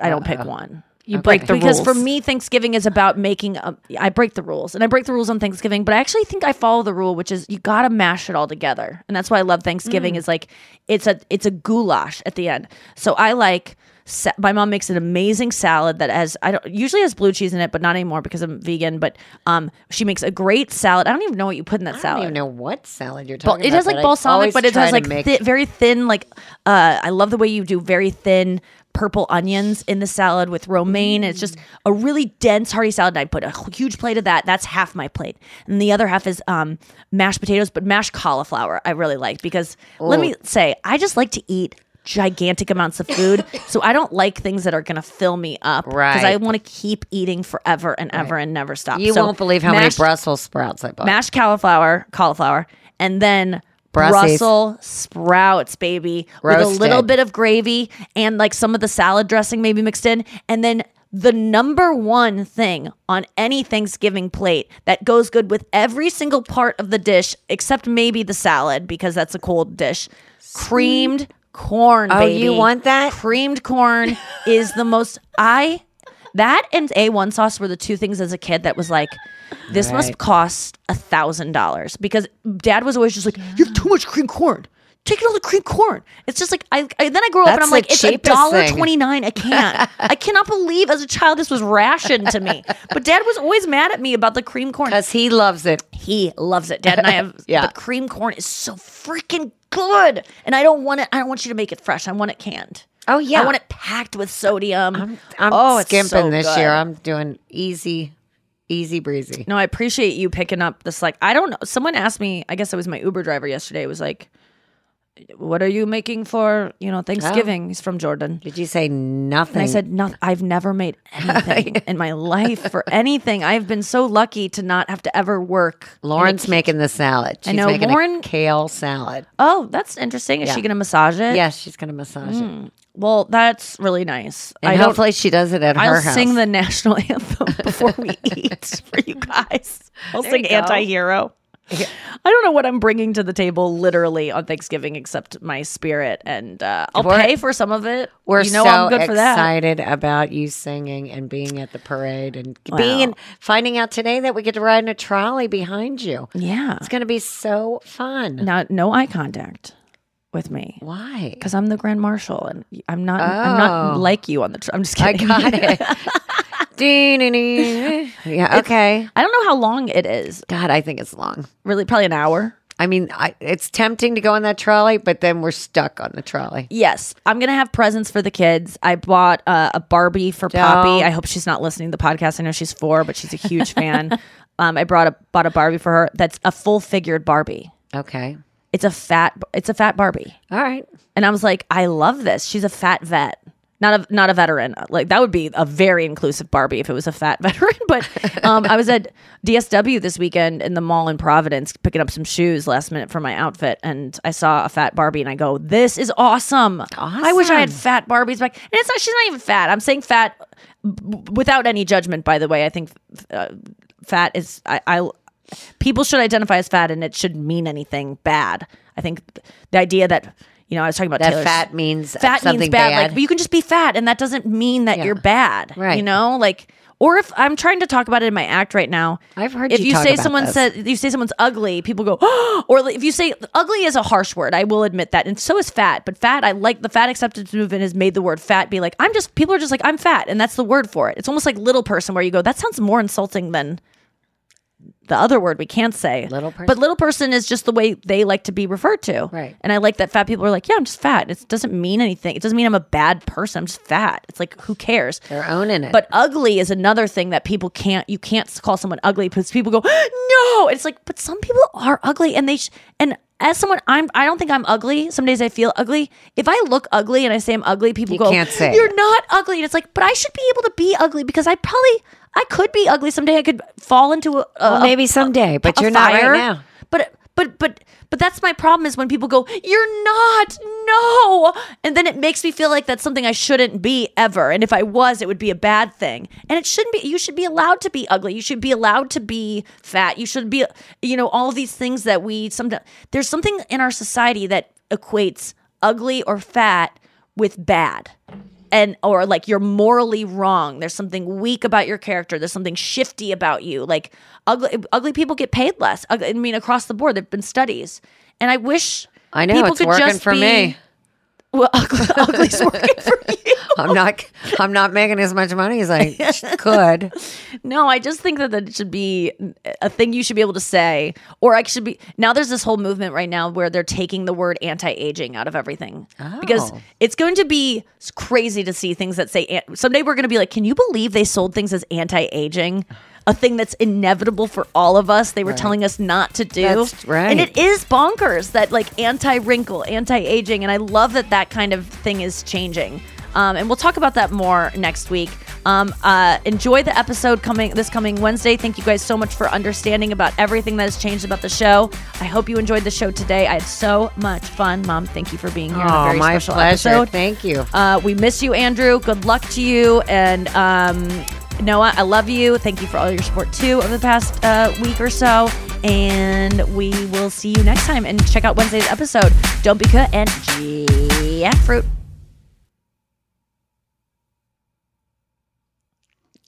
I don't pick Uh-oh. one. You Okay. break the because rules. Because for me, Thanksgiving is about making. A, I break the rules, and I break the rules on Thanksgiving. But I actually think I follow the rule, which is you got to mash it all together, and that's why I love Thanksgiving. Is like it's a it's a goulash at the end. So I like. sa- My mom makes an amazing salad that has I don't usually has blue cheese in it, but not anymore because I'm vegan. But um, she makes a great salad. I don't even know what you put in that I salad. don't even know what salad you're talking it about. has like I balsamic, but it has like thi- very thin. Like uh, I love the way you do very thin purple onions in the salad with romaine. It's just a really dense, hearty salad. And I put a huge plate of that. That's half my plate, and the other half is um, mashed potatoes, but mashed cauliflower. I really like because let me say, I just like to eat gigantic amounts of food. so I don't like things that are going to fill me up Right. because I want to keep eating forever and ever and never stop. You So won't believe how mashed- many Brussels sprouts I bought. mashed cauliflower, cauliflower, and then. Brussels sprouts, baby, with a little bit of gravy and like some of the salad dressing maybe mixed in, and then the number one thing on any Thanksgiving plate that goes good with every single part of the dish, except maybe the salad because that's a cold dish, creamed corn. Oh, baby. you want that? Creamed corn is the most. I that and A1 sauce were the two things as a kid that was like, this must cost a thousand dollars because dad was always just like, you have too much cream corn. Take all the cream corn. It's just like I, I then I grow up and I'm like, it's a dollar twenty nine a can. I cannot believe as a child this was rationed to me. But dad was always mad at me about the cream corn. Because he loves it. He loves it. Dad and I have Yeah. the cream corn is so freaking good. And I don't want it, I don't want you to make it fresh. I want it canned. Oh yeah, I want it packed with sodium. I'm, I'm oh, skimping so this good. year. I'm doing easy, easy breezy. No, I appreciate you picking up this. Like, I don't know. Someone asked me. I guess it was my Uber driver yesterday. Was like, "What are you making for you know oh. Thanksgiving?" He's from Jordan. Did you say nothing? And I said, "No, I've never made anything in my life for anything. I've been so lucky to not have to ever work." Lauren's making the salad. She's I know, making Lauren- a kale salad. Oh, that's interesting. Is Yeah. she going to massage it? Yes, she's going to massage it. Mm. Well, that's really nice. And I hopefully she does it at I'll her house. sing the national anthem before we eat for you guys. I'll There sing you go. anti-hero. I don't know what I'm bringing to the table literally on Thanksgiving except my spirit, and uh, I'll We're- pay for some of it. We're you know so I'm good for that. excited about you singing and being at the parade and Wow. being finding out today that we get to ride in a trolley behind you. Yeah. It's going to be so fun. Now, no eye contact with me Why? because I'm the grand marshal, and I'm not. I'm not Oh. like you on the. Tr- I'm just kidding. I got it. yeah, okay. I don't know how long it is. God, I think it's long. Really, probably an hour. I mean, I, it's tempting to go on that trolley, but then we're stuck on the trolley. Yes, I'm gonna have presents for the kids. I bought uh, a Barbie for Poppy. Don't. I hope she's not listening to the podcast. I know she's four, but she's a huge fan. Um, I brought a bought a Barbie for her. That's a full figured Barbie. Okay. It's a fat. It's a fat Barbie. All right. And I was like, I love this. She's a fat vet. Not a not a veteran. Like that would be a very inclusive Barbie if it was a fat veteran. But um, I was at DSW this weekend in the mall in Providence picking up some shoes last minute for my outfit, and I saw a fat Barbie, and I go, "This is awesome! I wish I had fat Barbies back." And it's not. She's not even fat. I'm saying fat b- without any judgment. By the way, I think uh, fat is. I, I people should identify as fat, and it shouldn't mean anything bad. I think the idea that. You know, I was talking about That Taylor's- fat means fat means bad. bad. Like, but you can just be fat, and that doesn't mean that Yeah. you're bad. Right. You know, like, or if I'm trying to talk about it in my act right now, I've heard if you you, say someone this. said you say someone's ugly, people go, or if you say ugly is a harsh word, I will admit that, and so is fat. But fat, I like the fat acceptance movement has made the word fat be like I'm just people are just like I'm fat, and that's the word for it. It's almost like little person, where you go that sounds more insulting than the other word we can't say. Little person. But little person is just the way they like to be referred to. Right. And I like that fat people are like, yeah, I'm just fat. It doesn't mean anything. It doesn't mean I'm a bad person. I'm just fat. It's like, who cares? They're owning it. But ugly is another thing that people can't, you can't call someone ugly because people go, no. It's like, but some people are ugly and they, sh- and as someone, I'm, I don't think I'm ugly. Some days I feel ugly. If I look ugly and I say I'm ugly, people You go, can't say you're it. not ugly. And it's like, but I should be able to be ugly because I probably, I could be ugly someday. I could fall into a, a Well, maybe a- someday, but a you're not right now. But but but but that's my problem is when people go, "You're not." No. And then it makes me feel like that's something I shouldn't be ever. And if I was, it would be a bad thing. And it shouldn't be. You should be allowed to be ugly. You should be allowed to be fat. You should be you know all these things that we sometimes there's something in our society that equates ugly or fat with bad and or like you're morally wrong. There's something weak about your character. There's something shifty about you. Like ugly ugly people get paid less i mean across the board. There've been studies. And i wish I know, people it's could working just for be- me. well ugly, ugly's working for you I'm not. I'm not making as much money as I could. no i just think that that should be a thing you should be able to say or i should be now there's this whole movement right now where they're taking the word anti-aging out of everything because Oh. it's going to be crazy to see things that say someday we're going to be like can you believe they sold things as anti-aging a thing that's inevitable for all of us they were Right. telling us not to do That's right. and it is bonkers that like anti-wrinkle anti-aging and i love that that kind of thing is changing um, and we'll talk about that more next week um, uh, enjoy the episode coming this coming wednesday thank you guys so much for understanding about everything that has changed about the show i hope you enjoyed the show today i had so much fun mom thank you for being here on a Oh, very my special pleasure. episode Thank you. uh, we miss you, Andrew. Good luck to you. And um, Noa, I love you. Thank you for all your support too over the past uh, week or so. And we will see you next time. And check out Wednesday's episode. Don't be cut and jackfruit.